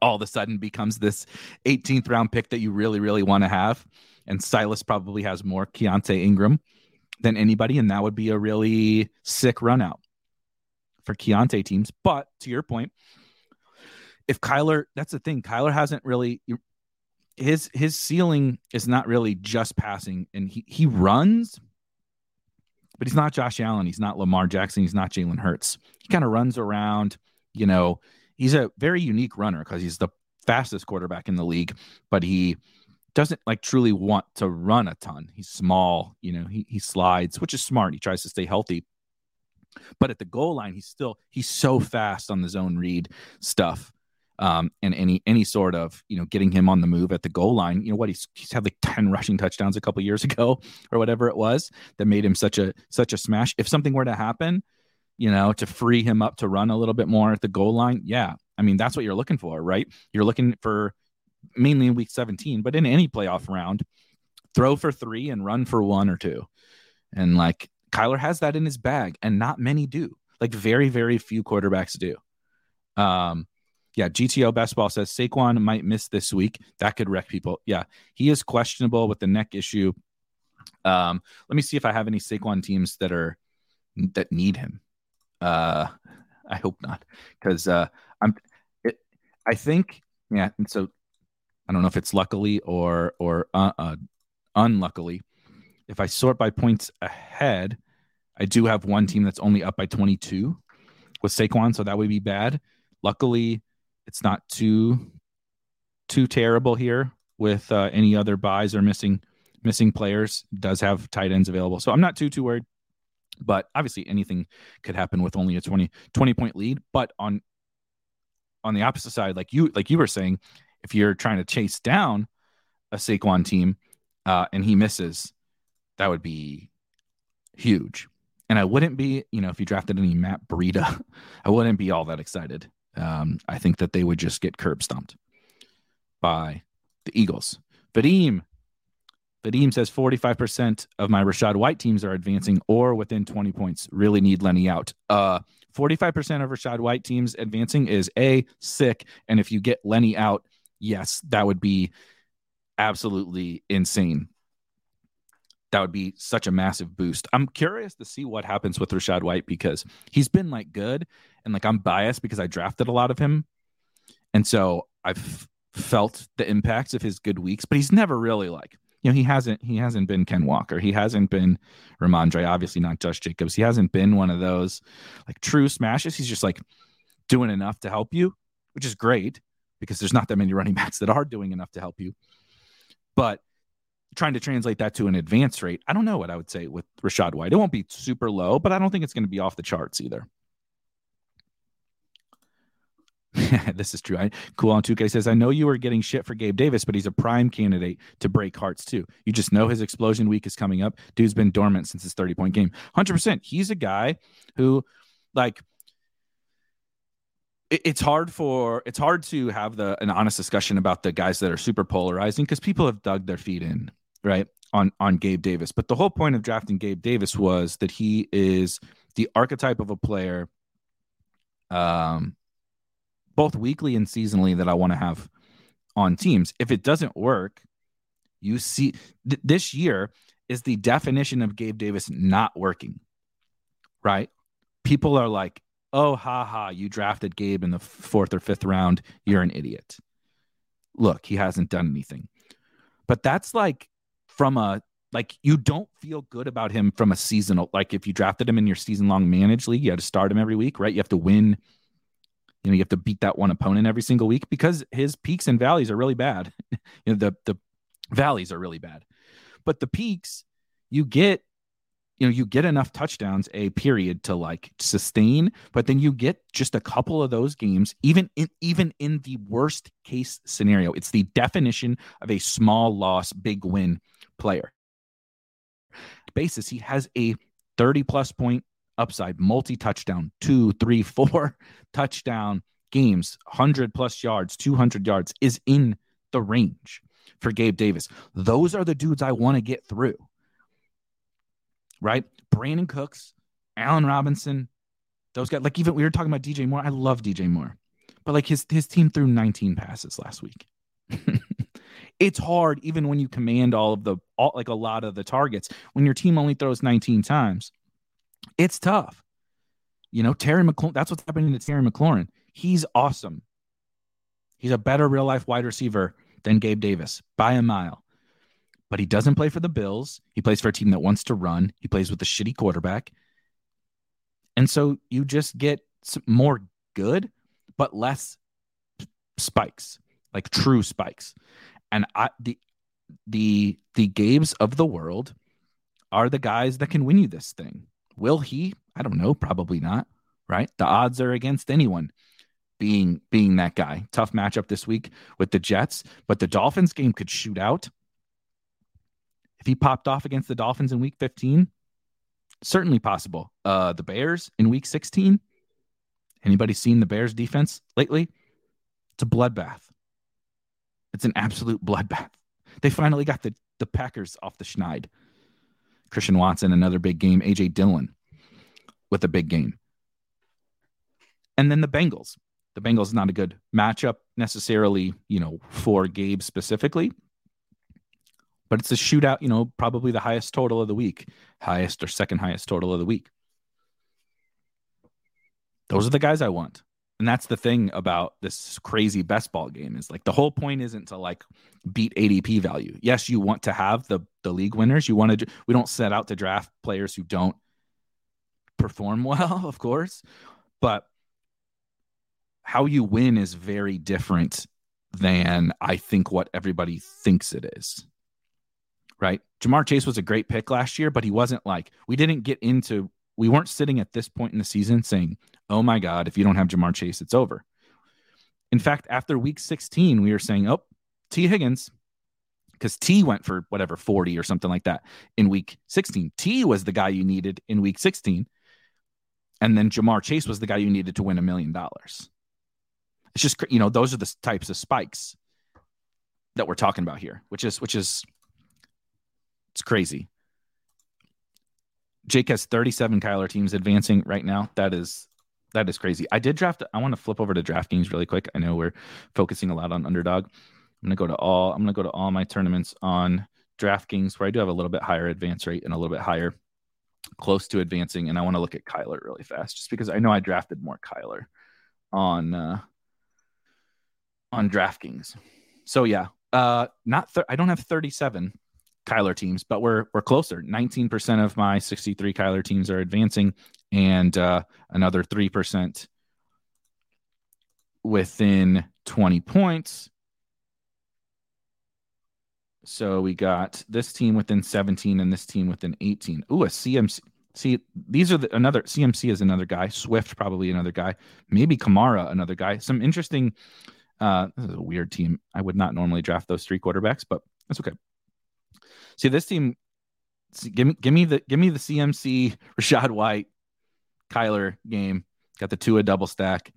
all of a sudden becomes this 18th round pick that you really, really want to have. And Silas probably has more Keaontay Ingram than anybody, and that would be a really sick run out for Keaontay teams. But to your point, if Kyler, that's the thing, Kyler hasn't really his his ceiling is not really just passing, and he he runs, but he's not Josh Allen. He's not Lamar Jackson. He's not Jalen Hurts. He kind of runs around. You know, he's a very unique runner because he's the fastest quarterback in the league, but he doesn't like truly want to run a ton. He's small. You know, he he slides, which is smart. He tries to stay healthy. But at the goal line, he's still he's so fast on the zone read stuff um, and any any sort of you know getting him on the move at the goal line. You know what he's he's had like ten rushing touchdowns a couple years ago or whatever it was that made him such a such a smash. If something were to happen, you know, to free him up to run a little bit more at the goal line, yeah, I mean that's what you're looking for, right? You're looking for mainly in week 17, but in any playoff round, throw for three and run for one or two. And like Kyler has that in his bag, and not many do. Like very, very few quarterbacks do. Um, yeah, GTO Best Ball says Saquon might miss this week. That could wreck people. Yeah, he is questionable with the neck issue. Um, let me see if I have any Saquon teams that are that need him. Uh, I hope not, because uh, I'm. It, I think yeah. And so I don't know if it's luckily or or uh, uh, unluckily. If I sort by points ahead, I do have one team that's only up by 22 with Saquon, so that would be bad. Luckily, it's not too too terrible here with uh, any other byes or missing missing players. Does have tight ends available, so I'm not too too worried. But obviously, anything could happen with only a 20, 20 point lead. But on on the opposite side, like you like you were saying, if you're trying to chase down a Saquon team uh, and he misses, that would be huge. And I wouldn't be, you know, if you drafted any Matt Breida, I wouldn't be all that excited. Um, I think that they would just get curb stomped by the Eagles. Vadim, Vadim says 45% of my Rachaad White teams are advancing or within 20 points. Really need Lenny out. Uh, 45% of Rachaad White teams advancing is A, sick. And if you get Lenny out, yes, that would be absolutely insane. That would be such a massive boost. I'm curious to see what happens with Rachaad White because he's been like good and like I'm biased because I drafted a lot of him. And so I've felt the impacts of his good weeks, but he's never really like, you know, he hasn't he hasn't been Ken Walker. He hasn't been Rhamondre, obviously not Josh Jacobs. He hasn't been one of those like true smashes. He's just like doing enough to help you, which is great because there's not that many running backs that are doing enough to help you. But trying to translate that to an advance rate, I don't know what I would say with Rachaad White. It won't be super low, but I don't think it's going to be off the charts either. this is true. I, cool on 2K says, I know you were getting shit for Gabe Davis, but he's a prime candidate to break hearts too. You just know his explosion week is coming up. Dude's been dormant since his 30 point game. 100%. He's a guy who, like, it's hard for it's hard to have the an honest discussion about the guys that are super polarizing because people have dug their feet in right on on Gabe Davis. But the whole point of drafting Gabe Davis was that he is the archetype of a player, um, both weekly and seasonally that I want to have on teams. If it doesn't work, you see th- this year is the definition of Gabe Davis not working. Right? People are like, oh, ha ha, you drafted Gabe in the fourth or fifth round. You're an idiot. Look, he hasn't done anything. But that's like from a, like, you don't feel good about him from a seasonal, like, if you drafted him in your season long managed league, you had to start him every week, right? You have to win. You know, you have to beat that one opponent every single week because his peaks and valleys are really bad. you know, the the valleys are really bad. But the peaks, you get you know you get enough touchdowns a period to like sustain but then you get just a couple of those games even in even in the worst case scenario it's the definition of a small loss big win player basis he has a 30 plus point upside multi touchdown two three four touchdown games 100 plus yards 200 yards is in the range for gabe davis those are the dudes i want to get through right? Brandin Cooks, Allen Robinson, those guys. Like even we were talking about DJ Moore. I love DJ Moore, but like his his team threw 19 passes last week. it's hard even when you command all of the all, like a lot of the targets when your team only throws 19 times. It's tough. You know, Terry McLaurin. That's what's happening to Terry McLaurin. He's awesome. He's a better real life wide receiver than Gabe Davis by a mile but he doesn't play for the Bills. He plays for a team that wants to run. He plays with a shitty quarterback. And so you just get more good, but less spikes, like true spikes. And I, the the the Gabes of the world are the guys that can win you this thing. Will he? I don't know. Probably not. Right? The odds are against anyone being being that guy. Tough matchup this week with the Jets, but the Dolphins game could shoot out if he popped off against the Dolphins in week 15, certainly possible. Uh, the Bears in week 16. Anybody seen the Bears defense lately? It's a bloodbath. It's an absolute bloodbath. They finally got the, the Packers off the schneid. Christian Watson, another big game. AJ Dillon with a big game. And then the Bengals. The Bengals is not a good matchup necessarily, you know, for Gabe specifically. But it's a shootout, you know, probably the highest total of the week, highest or second highest total of the week. Those are the guys I want. And that's the thing about this crazy best ball game is like the whole point isn't to like beat ADP value. Yes, you want to have the the league winners. You want to we don't set out to draft players who don't perform well, of course, but how you win is very different than I think what everybody thinks it is. Right? Ja'Marr Chase was a great pick last year, but he wasn't like we didn't get into we weren't sitting at this point in the season saying, oh my God, if you don't have Ja'Marr Chase, it's over. In fact, after week 16, we were saying, oh, Tee Higgins, because T went for whatever 40 or something like that in week 16. T was the guy you needed in week 16. And then Ja'Marr Chase was the guy you needed to win a million dollars. It's just, you know, those are the types of spikes that we're talking about here, which is, which is, it's crazy. Jake has 37 Kyler teams advancing right now. That is that is crazy. I did draft. I want to flip over to DraftKings really quick. I know we're focusing a lot on underdog. I'm gonna go to all. I'm gonna go to all my tournaments on DraftKings where I do have a little bit higher advance rate and a little bit higher close to advancing. And I want to look at Kyler really fast, just because I know I drafted more Kyler on uh, on DraftKings. So yeah, uh, not th- I don't have 37 Kyler teams, but we're we're closer. 19% of my 63 Kyler teams are advancing, and uh, another 3% within 20 points. So we got this team within 17 and this team within 18. Ooh, a CMC. See, these are the, another CMC is another guy. Swift probably another guy. Maybe Kamara another guy. Some interesting. Uh, this is a weird team. I would not normally draft those three quarterbacks, but that's okay. See, this team, give me, give me the, give me the CMC Rachaad White, Kyler game. Got the two a double stack.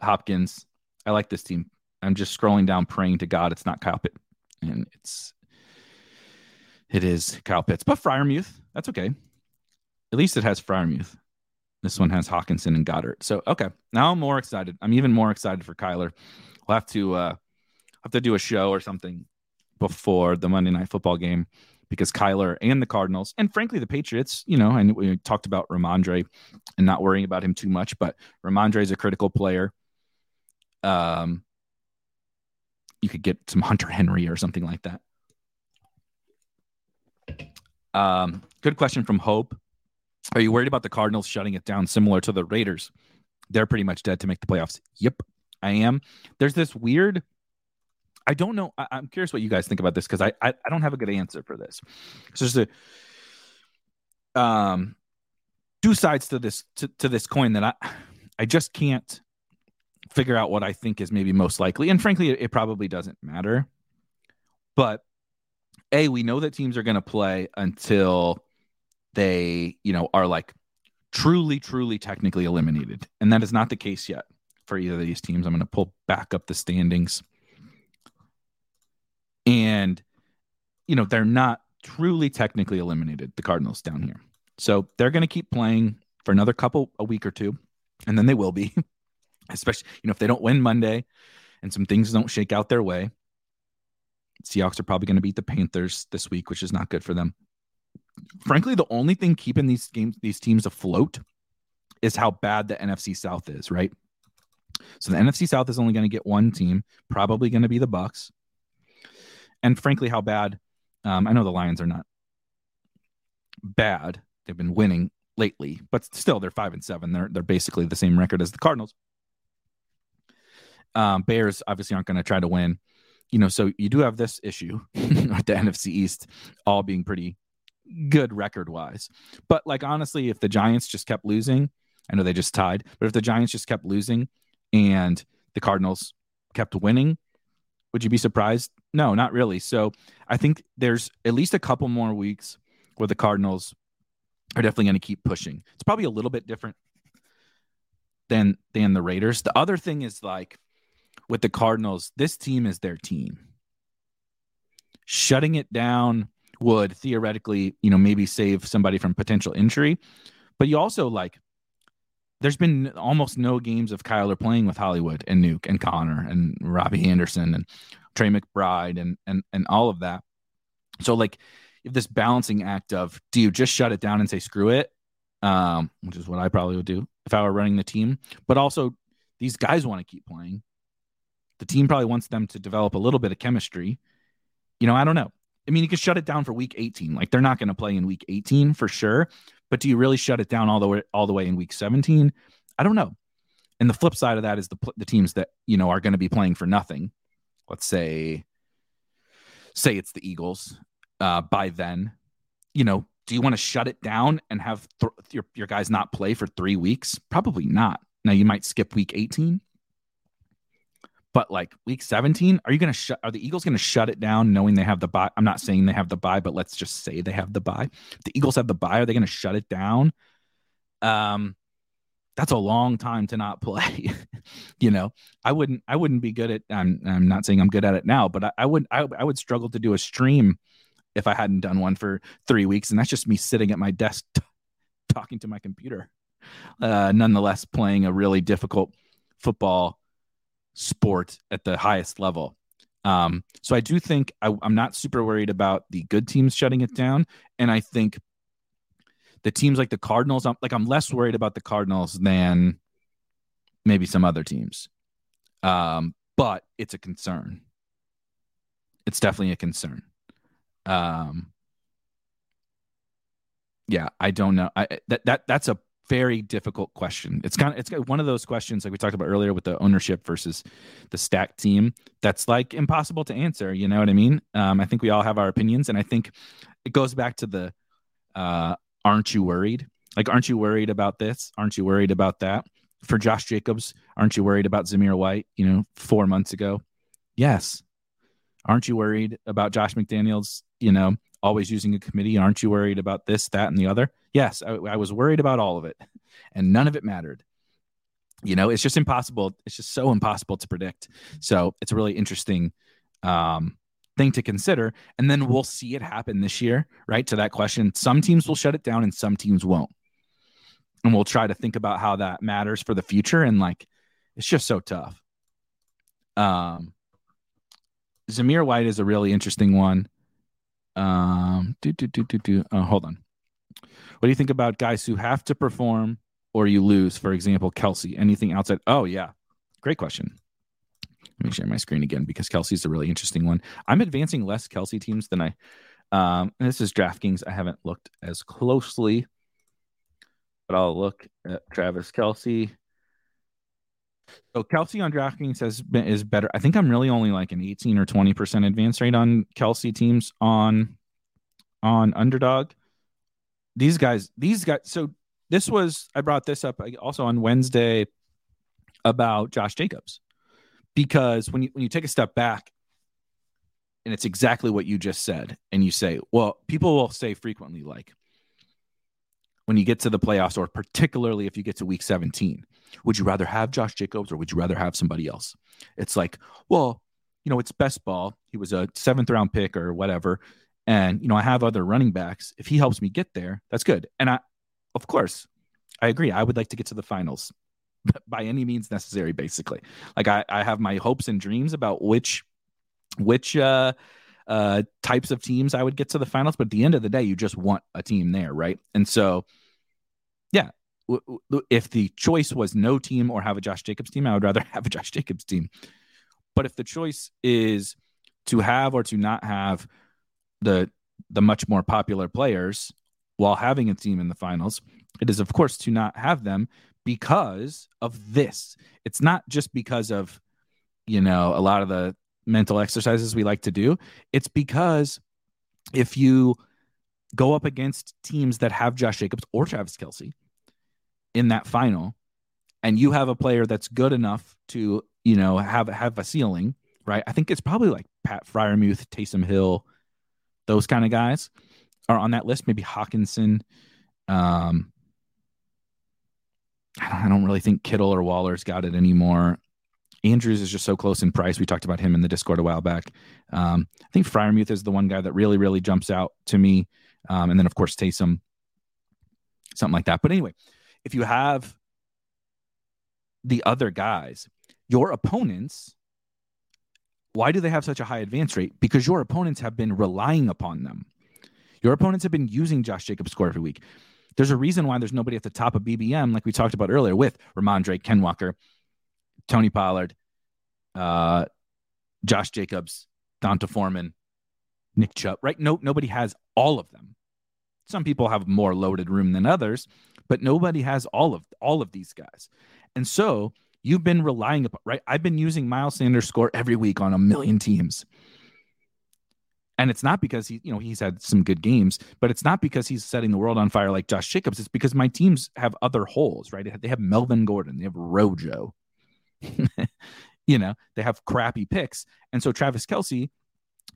Hopkins. I like this team. I'm just scrolling down, praying to God it's not Kyle Pitt, and it's it is Kyle Pitts, but Freiermuth. That's okay. At least it has Freiermuth. This one has Hockenson and Goedert. So okay, now I'm more excited. I'm even more excited for Kyler. We'll have to uh, have to do a show or something before the Monday Night Football game because Kyler and the Cardinals, and frankly, the Patriots, you know, and we talked about Rhamondre and not worrying about him too much, but Rhamondre is a critical player. Um, you could get some Hunter Henry or something like that. Um, good question from Hope. Are you worried about the Cardinals shutting it down similar to the Raiders? They're pretty much dead to make the playoffs. Yep, I am. There's this weird I don't know. I, am curious what you guys think about this because I, I, I don't have a good answer for this. So there's a um two sides to this to, to this coin that I I just can't figure out what I think is maybe most likely. And frankly, it, it probably doesn't matter. But a we know that teams are going to play until they you know are like truly truly technically eliminated and that is not the case yet for either of these teams i'm going to pull back up the standings and, you know, they're not truly technically eliminated, the Cardinals down here. So they're going to keep playing for another couple, a week or two, and then they will be, especially, you know, if they don't win Monday and some things don't shake out their way. Seahawks are probably going to beat the Panthers this week, which is not good for them. Frankly, the only thing keeping these games, these teams afloat is how bad the NFC South is, right? So the NFC South is only going to get one team, probably going to be the Bucs and frankly, how bad. Um, I know the Lions are not bad; they've been winning lately, but still, they're five and seven. They're they're basically the same record as the Cardinals. Um, Bears obviously aren't going to try to win, you know. So you do have this issue at the NFC East, all being pretty good record wise. But like honestly, if the Giants just kept losing, I know they just tied, but if the Giants just kept losing and the Cardinals kept winning, would you be surprised? No, not really. So I think there's at least a couple more weeks where the Cardinals are definitely going to keep pushing. It's probably a little bit different than than the Raiders. The other thing is like with the Cardinals, this team is their team. Shutting it down would theoretically, you know, maybe save somebody from potential injury. But you also like there's been almost no games of Kyler playing with Hollywood and Nuke and Conner and Robbie Anderson and Trey McBride and and and all of that. So like if this balancing act of do you just shut it down and say screw it, um, which is what I probably would do if I were running the team, but also these guys want to keep playing. The team probably wants them to develop a little bit of chemistry. You know, I don't know. I mean, you could shut it down for week 18. Like they're not going to play in week 18 for sure. But do you really shut it down all the way all the way in week 17? I don't know. And the flip side of that is the the teams that you know are going to be playing for nothing. Let's say, say it's the Eagles. Uh, by then, you know, do you want to shut it down and have th- your your guys not play for three weeks? Probably not. Now you might skip week 18, but like week 17, are you going to shut? Are the Eagles going to shut it down knowing they have the bye? I'm not saying they have the bye, but let's just say they have the bye. The Eagles have the bye. Are they going to shut it down? Um, that's a long time to not play. you know, I wouldn't. I wouldn't be good at. I'm. I'm not saying I'm good at it now, but I, I would. I, I would struggle to do a stream if I hadn't done one for three weeks, and that's just me sitting at my desk t- talking to my computer. Uh, nonetheless, playing a really difficult football sport at the highest level. Um, so I do think I, I'm not super worried about the good teams shutting it down, and I think the teams like the Cardinals, I'm like I'm less worried about the Cardinals than maybe some other teams. Um, but it's a concern. It's definitely a concern. Um, yeah, I don't know. I that that that's a very difficult question. It's kind of it's one of those questions like we talked about earlier with the ownership versus the stack team. That's like impossible to answer. You know what I mean? Um, I think we all have our opinions, and I think it goes back to the uh, aren't you worried? Like, aren't you worried about this? Aren't you worried about that? For Josh Jacobs, aren't you worried about Zamir White? You know, four months ago, yes. Aren't you worried about Josh McDaniels? You know, always using a committee. Aren't you worried about this, that, and the other? Yes, I, I was worried about all of it, and none of it mattered. You know, it's just impossible. It's just so impossible to predict. So it's a really interesting um, thing to consider. And then we'll see it happen this year, right? To that question, some teams will shut it down and some teams won't. And we'll try to think about how that matters for the future. And like, it's just so tough. Um, Zamir White is a really interesting one. Um, do, do, do, do, do. Oh, hold on. What do you think about guys who have to perform or you lose? For example, Kelce, anything outside? Oh, yeah. Great question. Let me share my screen again because Kelce's a really interesting one. I'm advancing less Kelce teams than I. Um, this is DraftKings. I haven't looked as closely, but I'll look at Travis Kelce. So Kelce on DraftKings has been is better. I think I'm really only like an 18 or 20 percent advance rate on Kelce teams on on underdog. These guys, these guys. So this was I brought this up also on Wednesday about Josh Jacobs because when you when you take a step back and it's exactly what you just said and you say well people will say frequently like when you get to the playoffs or particularly if you get to week 17 would you rather have Josh Jacobs or would you rather have somebody else? It's like well you know it's best ball. He was a seventh round pick or whatever. And you know I have other running backs. If he helps me get there that's good. And I of course I agree. I would like to get to the finals by any means necessary basically. Like I, I have my hopes and dreams about which which uh uh types of teams i would get to the finals but at the end of the day you just want a team there right? And so yeah w- w- if the choice was no team or have a josh jacobs team i would rather have a josh jacobs team. But if the choice is to have or to not have the the much more popular players while having a team in the finals it is of course to not have them because of this. It's not just because of, you know, a lot of the mental exercises we like to do. It's because if you go up against teams that have Josh Jacobs or Travis Kelce in that final, and you have a player that's good enough to, you know, have have a ceiling, right? I think it's probably like Pat Freiermuth, Taysom Hill, those kind of guys are on that list. Maybe Hockenson. Um, I don't, really think Kittle or Waller's got it anymore. Andrews is just so close in price. We talked about him in the Discord a while back. Um, I think Freiermuth is the one guy that really, really jumps out to me. Um, and then, of course, Taysom, something like that. But anyway, if you have the other guys, your opponents, why do they have such a high advance rate? Because your opponents have been relying upon them. Your opponents have been using Josh Jacobs' score every week. There's a reason why there's nobody at the top of BBM, like we talked about earlier, with Rhamondre, Ken Walker, Tony Pollard, uh, Josh Jacobs, D'Onta Foreman, Nick Chubb, right? No, nobody has all of them. Some people have more loaded room than others, but nobody has all of all of these guys. And so you've been relying upon, right? I've been using Miles Sanders score every week on a million teams. And it's not because he, you know, he's had some good games, but it's not because he's setting the world on fire like Josh Jacobs. It's because my teams have other holes, right? They have Melvin Gordon, they have Rojo, you know, they have crappy picks. And so Travis Kelce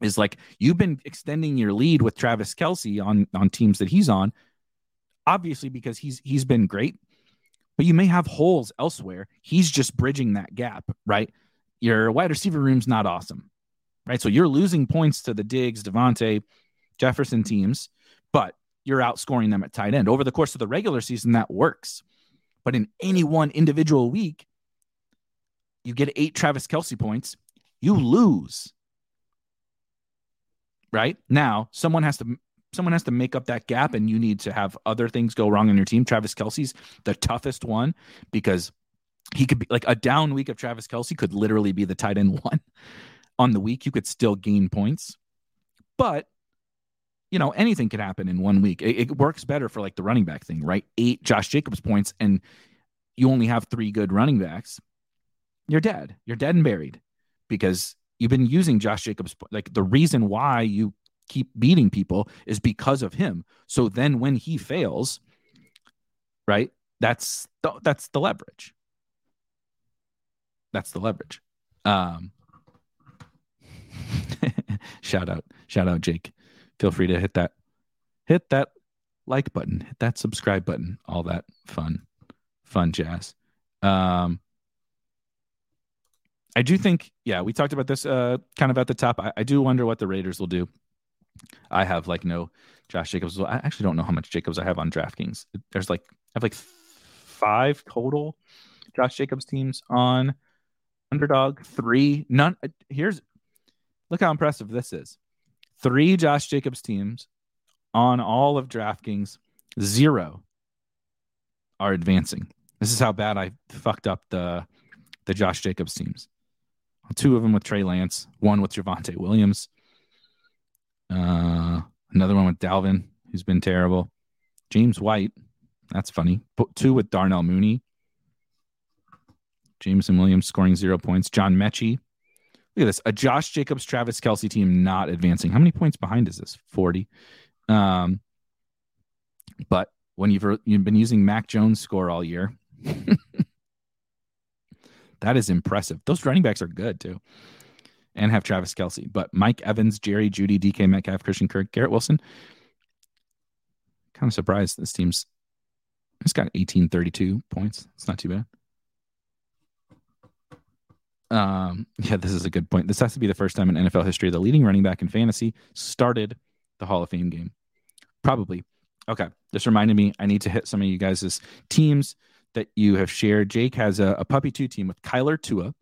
is like, you've been extending your lead with Travis Kelce on on teams that he's on, obviously because he's he's been great, but you may have holes elsewhere. He's just bridging that gap, right? Your wide receiver room's not awesome, right? So you're losing points to the Diggs, Davante, Jefferson teams, but you're outscoring them at tight end. Over the course of the regular season, that works. But in any one individual week, you get eight Travis Kelce points, you lose. Right now, someone has to someone has to make up that gap, and you need to have other things go wrong in your team. Travis Kelce's the toughest one because he could be like a down week of Travis Kelce could literally be the tight end one on the week. You could still gain points, but you know anything could happen in one week. It, it works better for like the running back thing, right? Eight Josh Jacobs points, and you only have three good running backs you're dead. You're dead and buried because you've been using Josh Jacobs. Like the reason why you keep beating people is because of him. So then when he fails, right? That's the, that's the leverage. That's the leverage. Um, shout out, shout out, Jake. Feel free to hit that, hit that like button, hit that subscribe button, all that fun, fun jazz. Um, I do think, yeah, we talked about this uh, kind of at the top. I, I, do wonder what the Raiders will do. I have like no Josh Jacobs. I actually don't know how much Jacobs I have on DraftKings. There's like I have like five total Josh Jacobs teams on underdog. Three, none. Uh, here's look how impressive this is. Three Josh Jacobs teams on all of DraftKings. Zero are advancing. This is how bad I fucked up the the Josh Jacobs teams two of them with Trey Lance, one with Javonte Williams, uh, another one with Dalvin, who's been terrible. James White, that's funny. Two with Darnell Mooney. Jameson Williams scoring zero points. John Metchie. Look at this. A Josh Jacobs, Travis Kelce team not advancing. How many points behind is this? 40. Um, but when you've, you've been using Mac Jones score all year, That is impressive. Those running backs are good too, and have Travis Kelce. But Mike Evans, Jerry Jeudy, DK Metcalf, Christian Kirk, Garrett Wilson. Kind of surprised this team's. It's got 1832 points. It's not too bad. Um, yeah, this is a good point. This has to be the first time in NFL history the leading running back in fantasy started the Hall of Fame game. Probably. Okay. This reminded me I need to hit some of you guys' teams that you have shared. Jake has a, a puppy two team with Kyler Tua.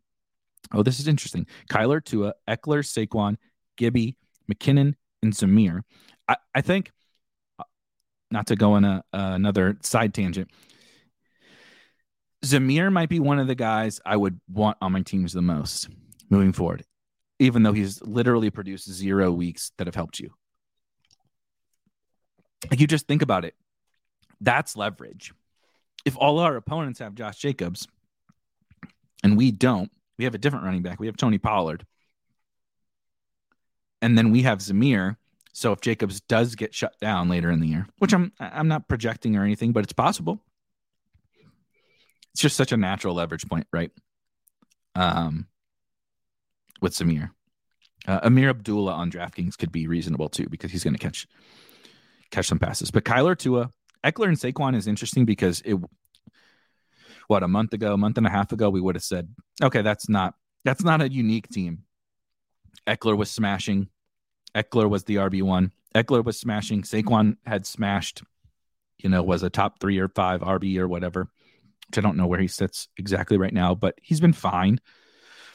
Oh, this is interesting. Kyler Tua, Ekeler, Saquon, Gibby, McKinnon, and Zamir. I, I think, uh, not to go on a, uh, another side tangent, Zamir might be one of the guys I would want on my teams the most moving forward, even though he's literally produced zero weeks that have helped you. Like you just think about it. That's leverage if all our opponents have Josh Jacobs and we don't, we have a different running back. We have Tony Pollard. And then we have Zamir. So if Jacobs does get shut down later in the year, which I'm I'm not projecting or anything, but it's possible. It's just such a natural leverage point, right? Um with Zamir, Uh, Ameer Abdullah on DraftKings could be reasonable too because he's going to catch catch some passes. But Kyler Tua, Ekeler and Saquon is interesting because it what a month ago, a month and a half ago, we would have said, okay, that's not that's not a unique team. Ekeler was smashing. Ekeler was the RB one. Ekeler was smashing. Saquon had smashed. You know, was a top three or five RB or whatever. Which I don't know where he sits exactly right now, but he's been fine.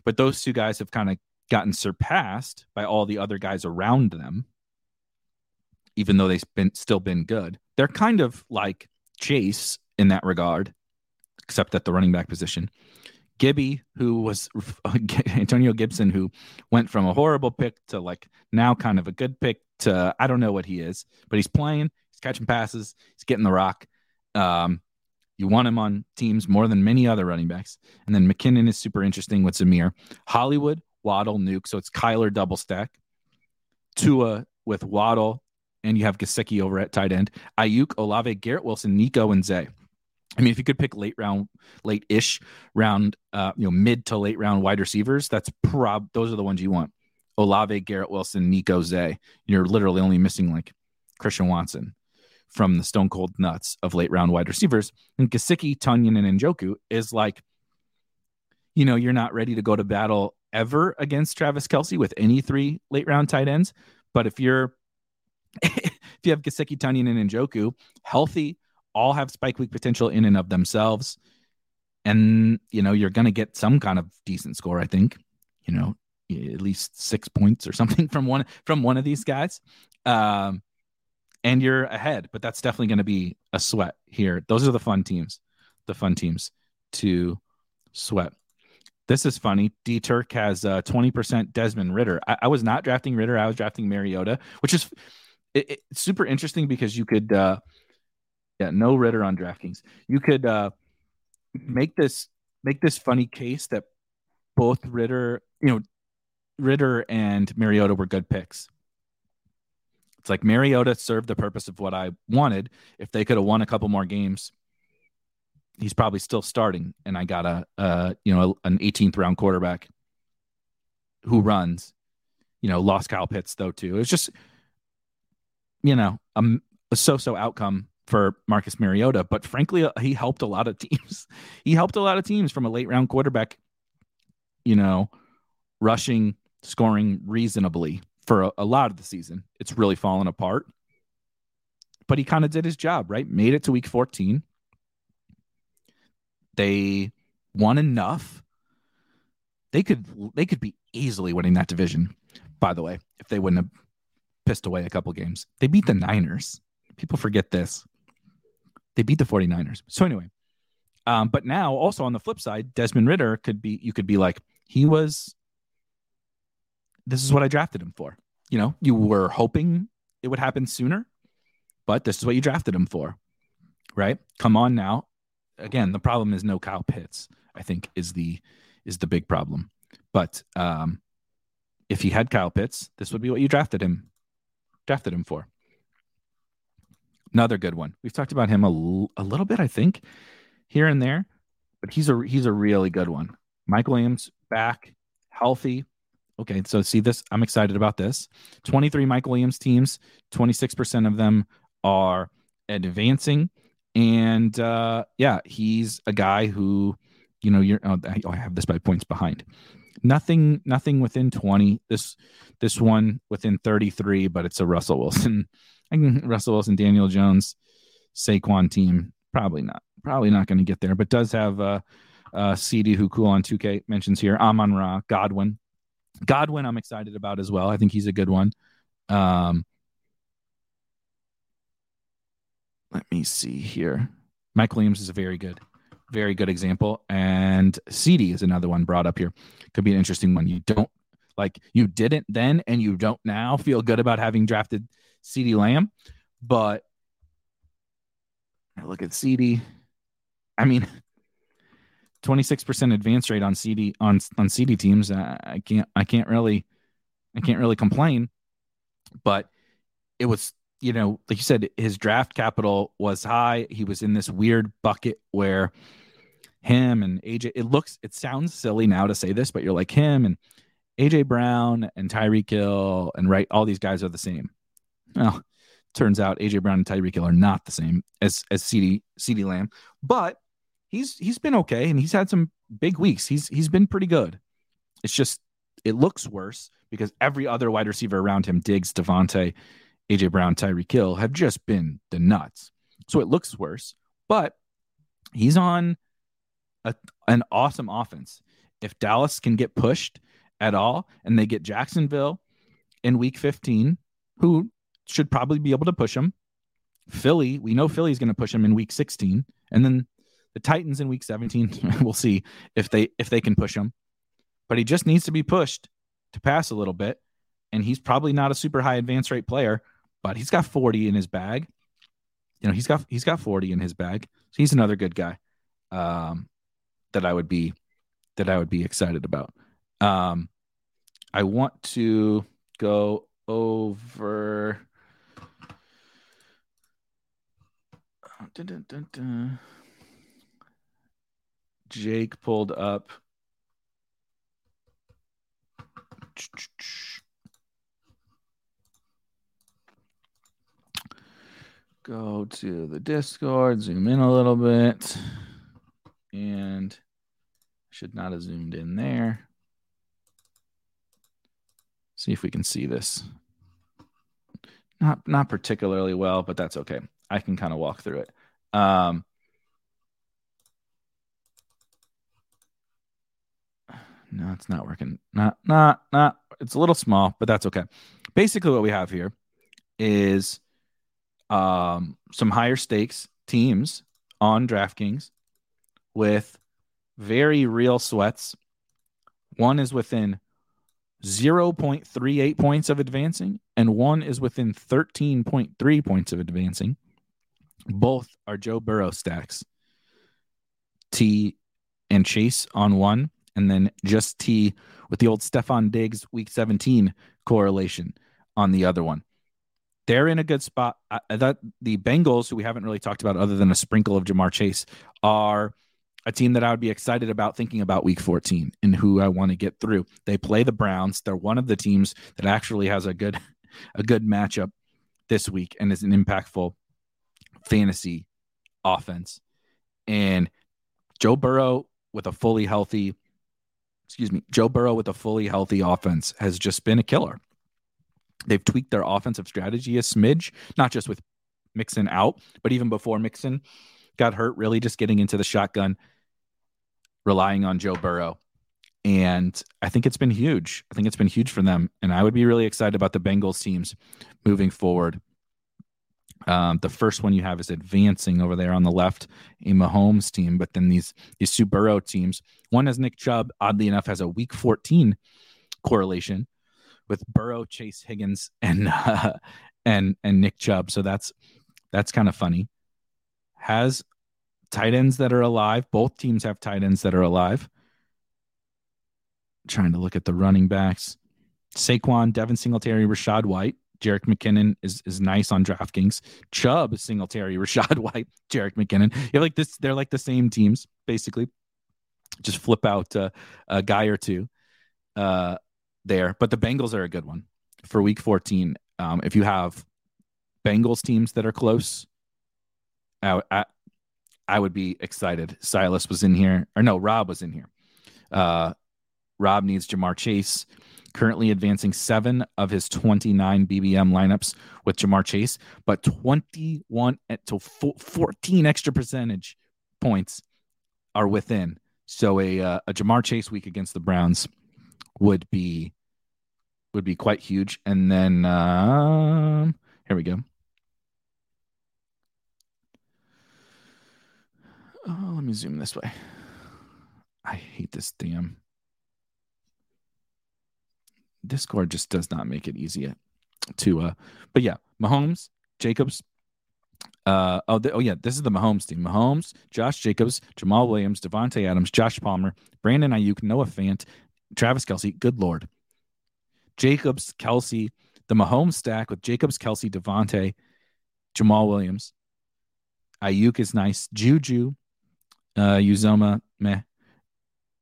But those two guys have kind of gotten surpassed by all the other guys around them, even though they've been still been good. They're kind of like Chase in that regard, except at the running back position. Gibby, who was Antonio Gibson, who went from a horrible pick to like now kind of a good pick to I don't know what he is, but he's playing, he's catching passes, he's getting the rock. Um, you want him on teams more than many other running backs. And then McKinnon is super interesting with Zamir. Hollywood, Waddle, Nuke. So it's Kyler double stack. Tua with Waddle, and you have Gesicki over at tight end. Aiyuk, Olave, Garrett Wilson, Nico, and Zay. I mean, if you could pick late round, late ish round, uh, you know, mid to late round wide receivers, that's prob those are the ones you want. Olave, Garrett Wilson, Nico Zay. You're literally only missing like Christian Watson from the stone cold nuts of late round wide receivers. And Gesicki, Tonyan, and Njoku is like, you know, you're not ready to go to battle ever against Travis Kelce with any three late round tight ends. But if you're if you have Gesicki, Tonyan, and Njoku healthy, all have spike week potential in and of themselves. And you know, you're gonna get some kind of decent score, I think. You know, at least six points or something from one from one of these guys. Um, and you're ahead, but that's definitely going to be a sweat here. Those are the fun teams, the fun teams to sweat. This is funny. D Turk has uh, 20% Desmond Ridder. I, I, was not drafting Ridder. I was drafting Mariota, which is it, it, super interesting because you could, uh, yeah, no Ridder on DraftKings. You could uh, make this make this funny case that both Ridder, you know, Ridder and Mariota were good picks. It's like Mariota served the purpose of what I wanted. If they could have won a couple more games, he's probably still starting. And I got a, a you know, an 18th round quarterback who runs. You know, lost Kyle Pitts though too. It's just, you know, a, a so-so outcome for Marcus Mariota. But frankly, uh, he helped a lot of teams. he helped a lot of teams from a late round quarterback. You know, rushing, scoring reasonably for a, a lot of the season. It's really fallen apart. But he kind of did his job, right? Made it to week 14. They won enough. They could they could be easily winning that division, by the way, if they wouldn't have pissed away a couple games. They beat the Niners. People forget this. They beat the 49ers. So anyway, um, but now also on the flip side, Desmond Ridder could be you could be like, he was this is what I drafted him for. You know, you were hoping it would happen sooner, but this is what you drafted him for, right? Come on now. Again, the problem is no Kyle Pitts. I think is the is the big problem. But um, if he had Kyle Pitts, this would be what you drafted him drafted him for. Another good one. We've talked about him a, l- a little bit, I think, here and there, but he's a he's a really good one. Mike Williams back, healthy, Okay, so see this. I'm excited about this. 23 Mike Williams teams, 26% of them are advancing. And uh, yeah, he's a guy who, you know, you're. Oh, I have this by points behind. Nothing, nothing within 20. This, this one within 33, but it's a Russell Wilson, I can Russell Wilson, Daniel Jones, Saquon team. Probably not. Probably not going to get there, but does have uh, uh, CeeDee who cool on 2K mentions here. Amon Ra, Godwin, Godwin, I'm excited about as well. I think he's a good one. Um, let me see here. Mike Williams is a very good, very good example. And CeeDee is another one brought up here. Could be an interesting one. You don't like you didn't then and you don't now feel good about having drafted CeeDee Lamb, but I look at CeeDee. I mean, 26% advance rate on CeeDee on on CeeDee teams. I, I can't I can't really I can't really complain. But it was you know like you said his draft capital was high. He was in this weird bucket where him and AJ it looks it sounds silly now to say this, but you're like him and AJ Brown and Tyreek Hill and right all these guys are the same. Well, turns out AJ Brown and Tyreek Hill are not the same as as CeeDee CeeDee Lamb, but he's he's been okay and he's had some big weeks. He's he's been pretty good. It's just it looks worse because every other wide receiver around him, Diggs, Davante, AJ Brown, Tyreek Hill, have just been the nuts. So it looks worse, but he's on a, an awesome offense. If Dallas can get pushed at all and they get Jacksonville in week 15, who should probably be able to push him. Philly, we know Philly's going to push him in week 16. And then the Titans in week 17, we'll see if they if they can push him. But he just needs to be pushed to pass a little bit. And he's probably not a super high advance rate player, but he's got 40 in his bag. You know, he's got he's got 40 in his bag. So he's another good guy um, that I would be that I would be excited about. Um, I want to go over. Dun, dun, dun, Jake pulled up. Go to the Discord, zoom in a little bit, and should not have zoomed in there. See if we can see this. Not not particularly well, but that's okay. I can kind of walk through it. Um, no, it's not working. Not not not. It's a little small, but that's okay. Basically, what we have here is um, some higher stakes teams on DraftKings with very real sweats. One is within 0.38 points of advancing, and one is within 13.3 points of advancing. Both are Joe Burrow stacks. Tee and Chase on one, and then just Tee with the old Stefon Diggs week 17 correlation on the other one. They're in a good spot. I, that the Bengals, who we haven't really talked about other than a sprinkle of Ja'Marr Chase, are a team that I would be excited about thinking about week 14 and who I want to get through. They play the Browns. They're one of the teams that actually has a good a good matchup this week and is an impactful fantasy offense. And Joe Burrow with a fully healthy excuse me, Joe Burrow with a fully healthy offense has just been a killer. They've tweaked their offensive strategy a smidge, not just with Mixon out, but even before Mixon got hurt, really just getting into the shotgun relying on Joe Burrow. And I think it's been huge. I think it's been huge for them. And I would be really excited about the Bengals teams moving forward. Um, the first one you have is advancing over there on the left, a Mahomes team. But then these these two Burrow teams. One has Nick Chubb, oddly enough, has a Week 14 correlation with Burrow, Chase Higgins, and uh, and and Nick Chubb. So that's that's kind of funny. Has tight ends that are alive. Both teams have tight ends that are alive. Trying to look at the running backs. Saquon, Devin Singletary, Rachaad White. Jerick McKinnon is, is nice on DraftKings. Chubb, Singletary, Rachaad White, Jerick McKinnon. You have like this, they're like the same teams, basically. Just flip out uh, a guy or two uh, there. But the Bengals are a good one for week 14. Um, if you have Bengals teams that are close, I, I, I would be excited. Silas was in here, or no, Rob was in here. Uh, Rob needs Ja'Marr Chase, currently advancing seven of his 29 BBM lineups with Ja'Marr Chase, but 21 to 14 extra percentage points are within. So a uh, a Ja'Marr Chase week against the Browns would be would be quite huge. And then um, here we go. Oh, let me zoom this way. I hate this damn. Discord just does not make it easy to uh but yeah, Mahomes, Jacobs, uh oh the, oh yeah, this is the Mahomes team. Mahomes, Josh Jacobs, Jamaal Williams, Davante Adams, Josh Palmer, Brandon Aiyuk, Noah Fant, Travis Kelce. Good lord. Jacobs, Kelce, the Mahomes stack with Jacobs, Kelce, Davante, Jamaal Williams. Aiyuk is nice. Juju, uh, Uzomah, meh.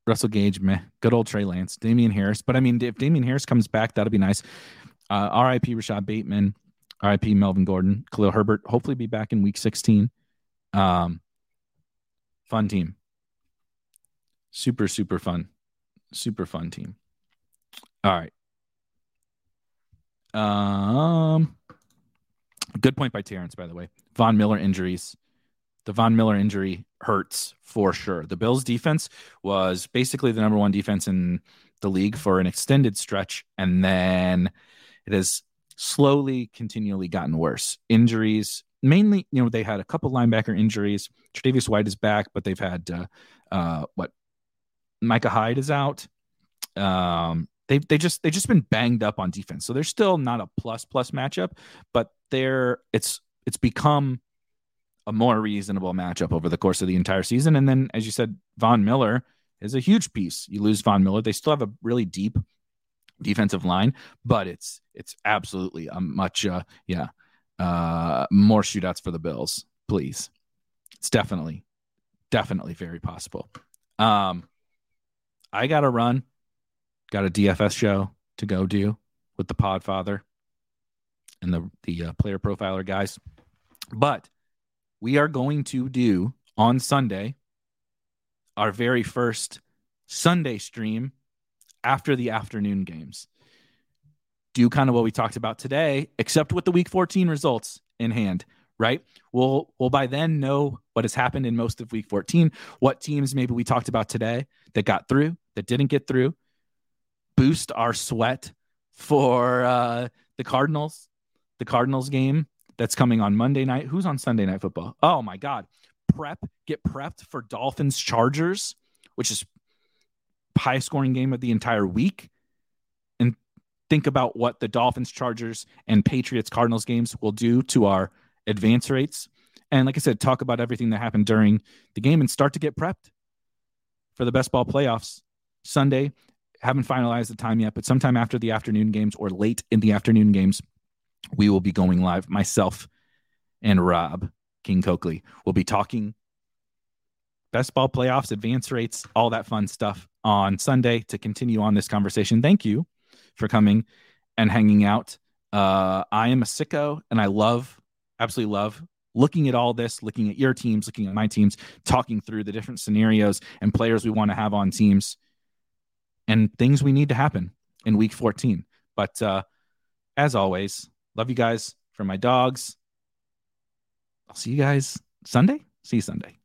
Russell Gage, meh. Good old Trey Lance, Damien Harris. But I mean, if Damien Harris comes back, that'll be nice. Uh, RIP Rashod Bateman, RIP Melvin Gordon, Khalil Herbert, hopefully be back in week 16. Um, Fun team. Super, super fun. Super fun team. All right. Um, good point by Terrence, by the way. Von Miller injuries. The Von Miller injury hurts for sure. The Bills defense was basically the number one defense in the league for an extended stretch, and then it has slowly, continually gotten worse. Injuries, mainly, you know, they had a couple linebacker injuries. Tre'Davious White is back, but they've had uh, uh, what? Micah Hyde is out. Um, they they just they just been banged up on defense, so they're still not a plus plus matchup, but they're it's it's become a more reasonable matchup over the course of the entire season. And then, as you said, Von Miller is a huge piece. You lose Von Miller, they still have a really deep defensive line, but it's it's absolutely a much uh, yeah uh, more shootouts for the Bills. Please, it's definitely definitely very possible. Um, I got to run, got a DFS show to go do with the Podfather and the the uh, player profiler guys, but we are going to do on Sunday our very first Sunday stream after the afternoon games. Do kind of what we talked about today, except with the week 14 results in hand, right? We'll we'll by then know what has happened in most of week 14, what teams maybe we talked about today that got through, that didn't get through, boost our sweat for uh, the Cardinals, the Cardinals game that's coming on Monday night. Who's on Sunday night football? Oh my God. Prep, get prepped for Dolphins Chargers, which is high scoring game of the entire week and think about what the Dolphins, Chargers, and Patriots, Cardinals games will do to our advance rates. And like I said, talk about everything that happened during the game and start to get prepped for the best ball playoffs Sunday. Haven't finalized the time yet, but sometime after the afternoon games or late in the afternoon games, we will be going live. Myself and Rob King Coakley will be talking best ball playoffs, advance rates, all that fun stuff on Sunday to continue on this conversation. Thank you for coming and hanging out. Uh, I am a sicko and I love, absolutely love looking at all this, looking at your teams, looking at my teams, talking through the different scenarios and players we want to have on teams and things we need to happen in week 14. But uh, as always, love you guys for my dogs. I'll see you guys Sunday. See you Sunday.